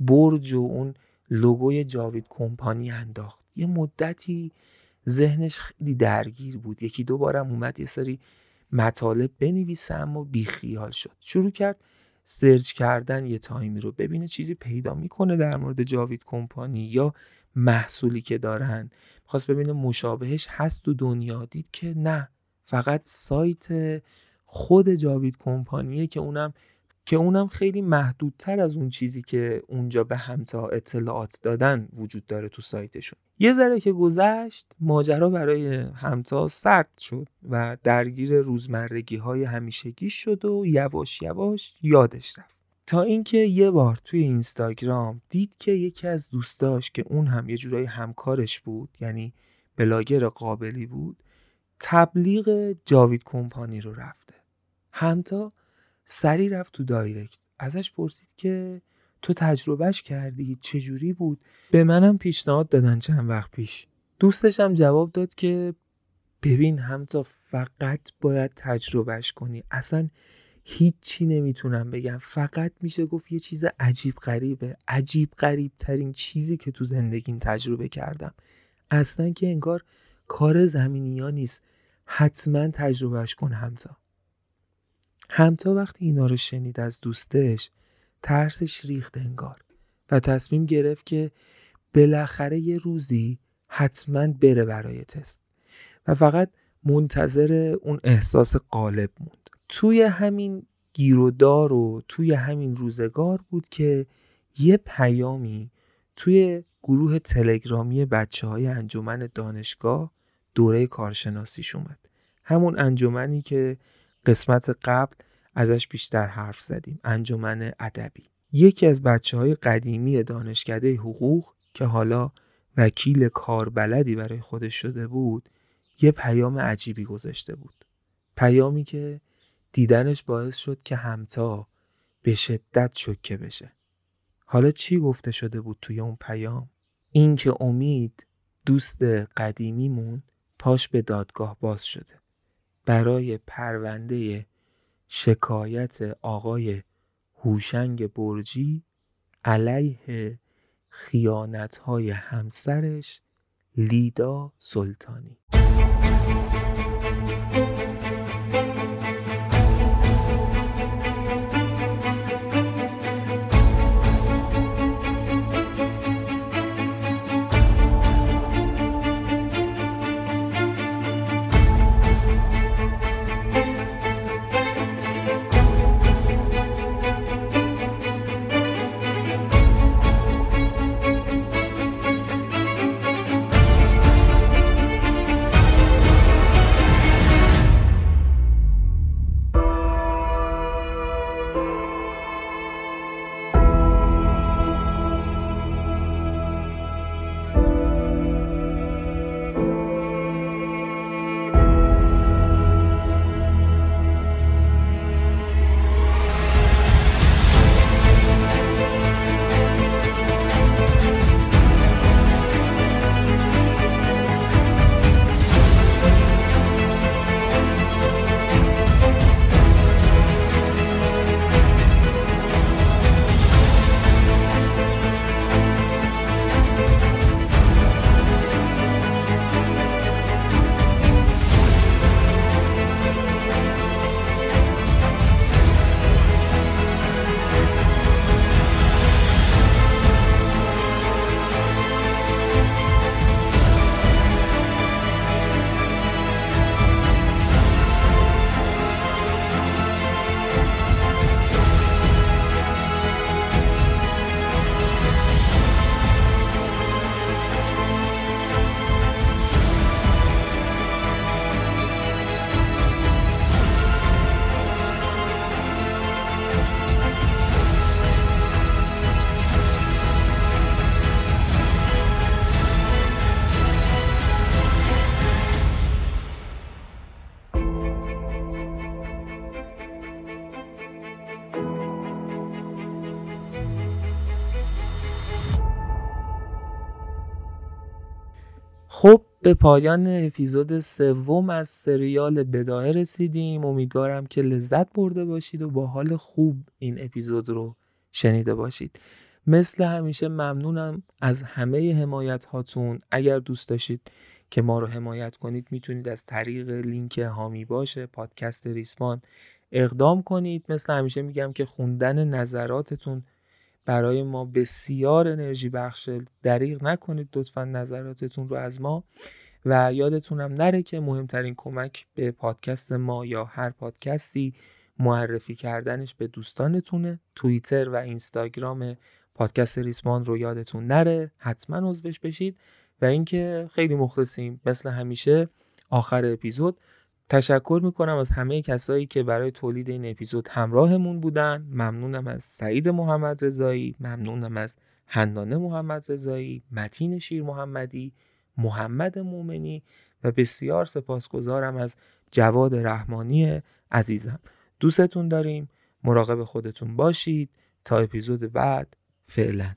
برج و اون لوگوی جاوید کمپانی انداخت. یه مدتی ذهنش خیلی درگیر بود. یکی دو بارم اومد یه سری مطالب بنویسه اما بیخیال شد. شروع کرد سرچ کردن یه تایمی رو ببینه چیزی پیدا می‌کنه در مورد جاوید کمپانی یا محصولی که دارن. می‌خواست ببینه مشابهش هست تو دنیا. دید که نه. فقط سایت خود جاوید کمپانیه که اونم که اونم خیلی محدودتر از اون چیزی که اونجا به همتا اطلاعات دادن وجود داره تو سایتشون. یه ذره که گذشت ماجرا برای همتا سرد شد و درگیر روزمرگی های همیشگی شد و یواش یواش یادش رفت. تا اینکه یه بار توی اینستاگرام دید که یکی از دوستاش که اون هم یه جورایی همکارش بود یعنی بلاگر قابلی بود تبلیغ جاوید کمپانی رو رفته. همتا سری رفت تو دایرکت. ازش پرسید که تو تجربهش کردی؟ چجوری بود؟ به منم پیشنهاد دادن چند وقت پیش. دوستشم جواب داد که ببین همتا فقط باید تجربهش کنی. اصلا هیچی نمی‌تونم بگم. فقط میشه گفت یه چیز عجیب غریبه. عجیب غریب ترین چیزی که تو زندگیم تجربه کردم. اصلا که انگار کار زمینی ها نیست. حتما تجربهش کن همتا همتا وقتی اینا رو شنید از دوستش ترسش ریخت انگار و تصمیم گرفت که بالاخره یه روزی حتما بره برای تست و فقط منتظر اون احساس قالب موند. توی همین گیرودار و توی همین روزگار بود که یه پیامی توی گروه تلگرامی بچه های انجمن دانشگاه دوره کارشناسیش اومد. همون انجمنی که قسمت قبل ازش بیشتر حرف زدیم انجمن ادبی. یکی از بچه های قدیمی دانشکده حقوق که حالا وکیل کاربلدی برای خودش شده بود یه پیام عجیبی گذاشته بود. پیامی که دیدنش باعث شد که همتا به شدت شکه بشه. حالا چی گفته شده بود توی اون پیام؟ این که امید دوست قدیمیمون پاش به دادگاه باز شده. برای پرونده شکایت آقای هوشنگ برجی علیه خیانتهای همسرش لیدا سلطانی. به پایان اپیزود سوم از سریال بدایه رسیدیم. امیدوارم که لذت برده باشید و با حال خوب این اپیزود رو شنیده باشید. مثل همیشه ممنونم از همه حمایت هاتون اگر دوست داشتید که ما رو حمایت کنید می‌تونید از طریق لینک هامی باشه پادکست ریسمان اقدام کنید. مثل همیشه میگم که خوندن نظراتتون برای ما بسیار انرژی بخشه. دریغ نکنید لطفا نظراتتون رو از ما. و یادتونم نره که مهمترین کمک به پادکست ما یا هر پادکستی معرفی کردنش به دوستانتونه. توییتر و اینستاگرام پادکست ریسمان رو یادتون نره. حتما عضوش بشید. و اینکه خیلی مخلصیم. مثل همیشه آخر اپیزود تشکر می‌کنم از همه کسایی که برای تولید این اپیزود همراهمون بودن. ممنونم از سعید محمد رضایی ممنونم از هندانه محمد رضایی متین شیر محمدی محمد مومنی و بسیار سپاسگزارم از جواد رحمانی عزیزم. دوستتون داریم. مراقب خودتون باشید. تا اپیزود بعد فعلا.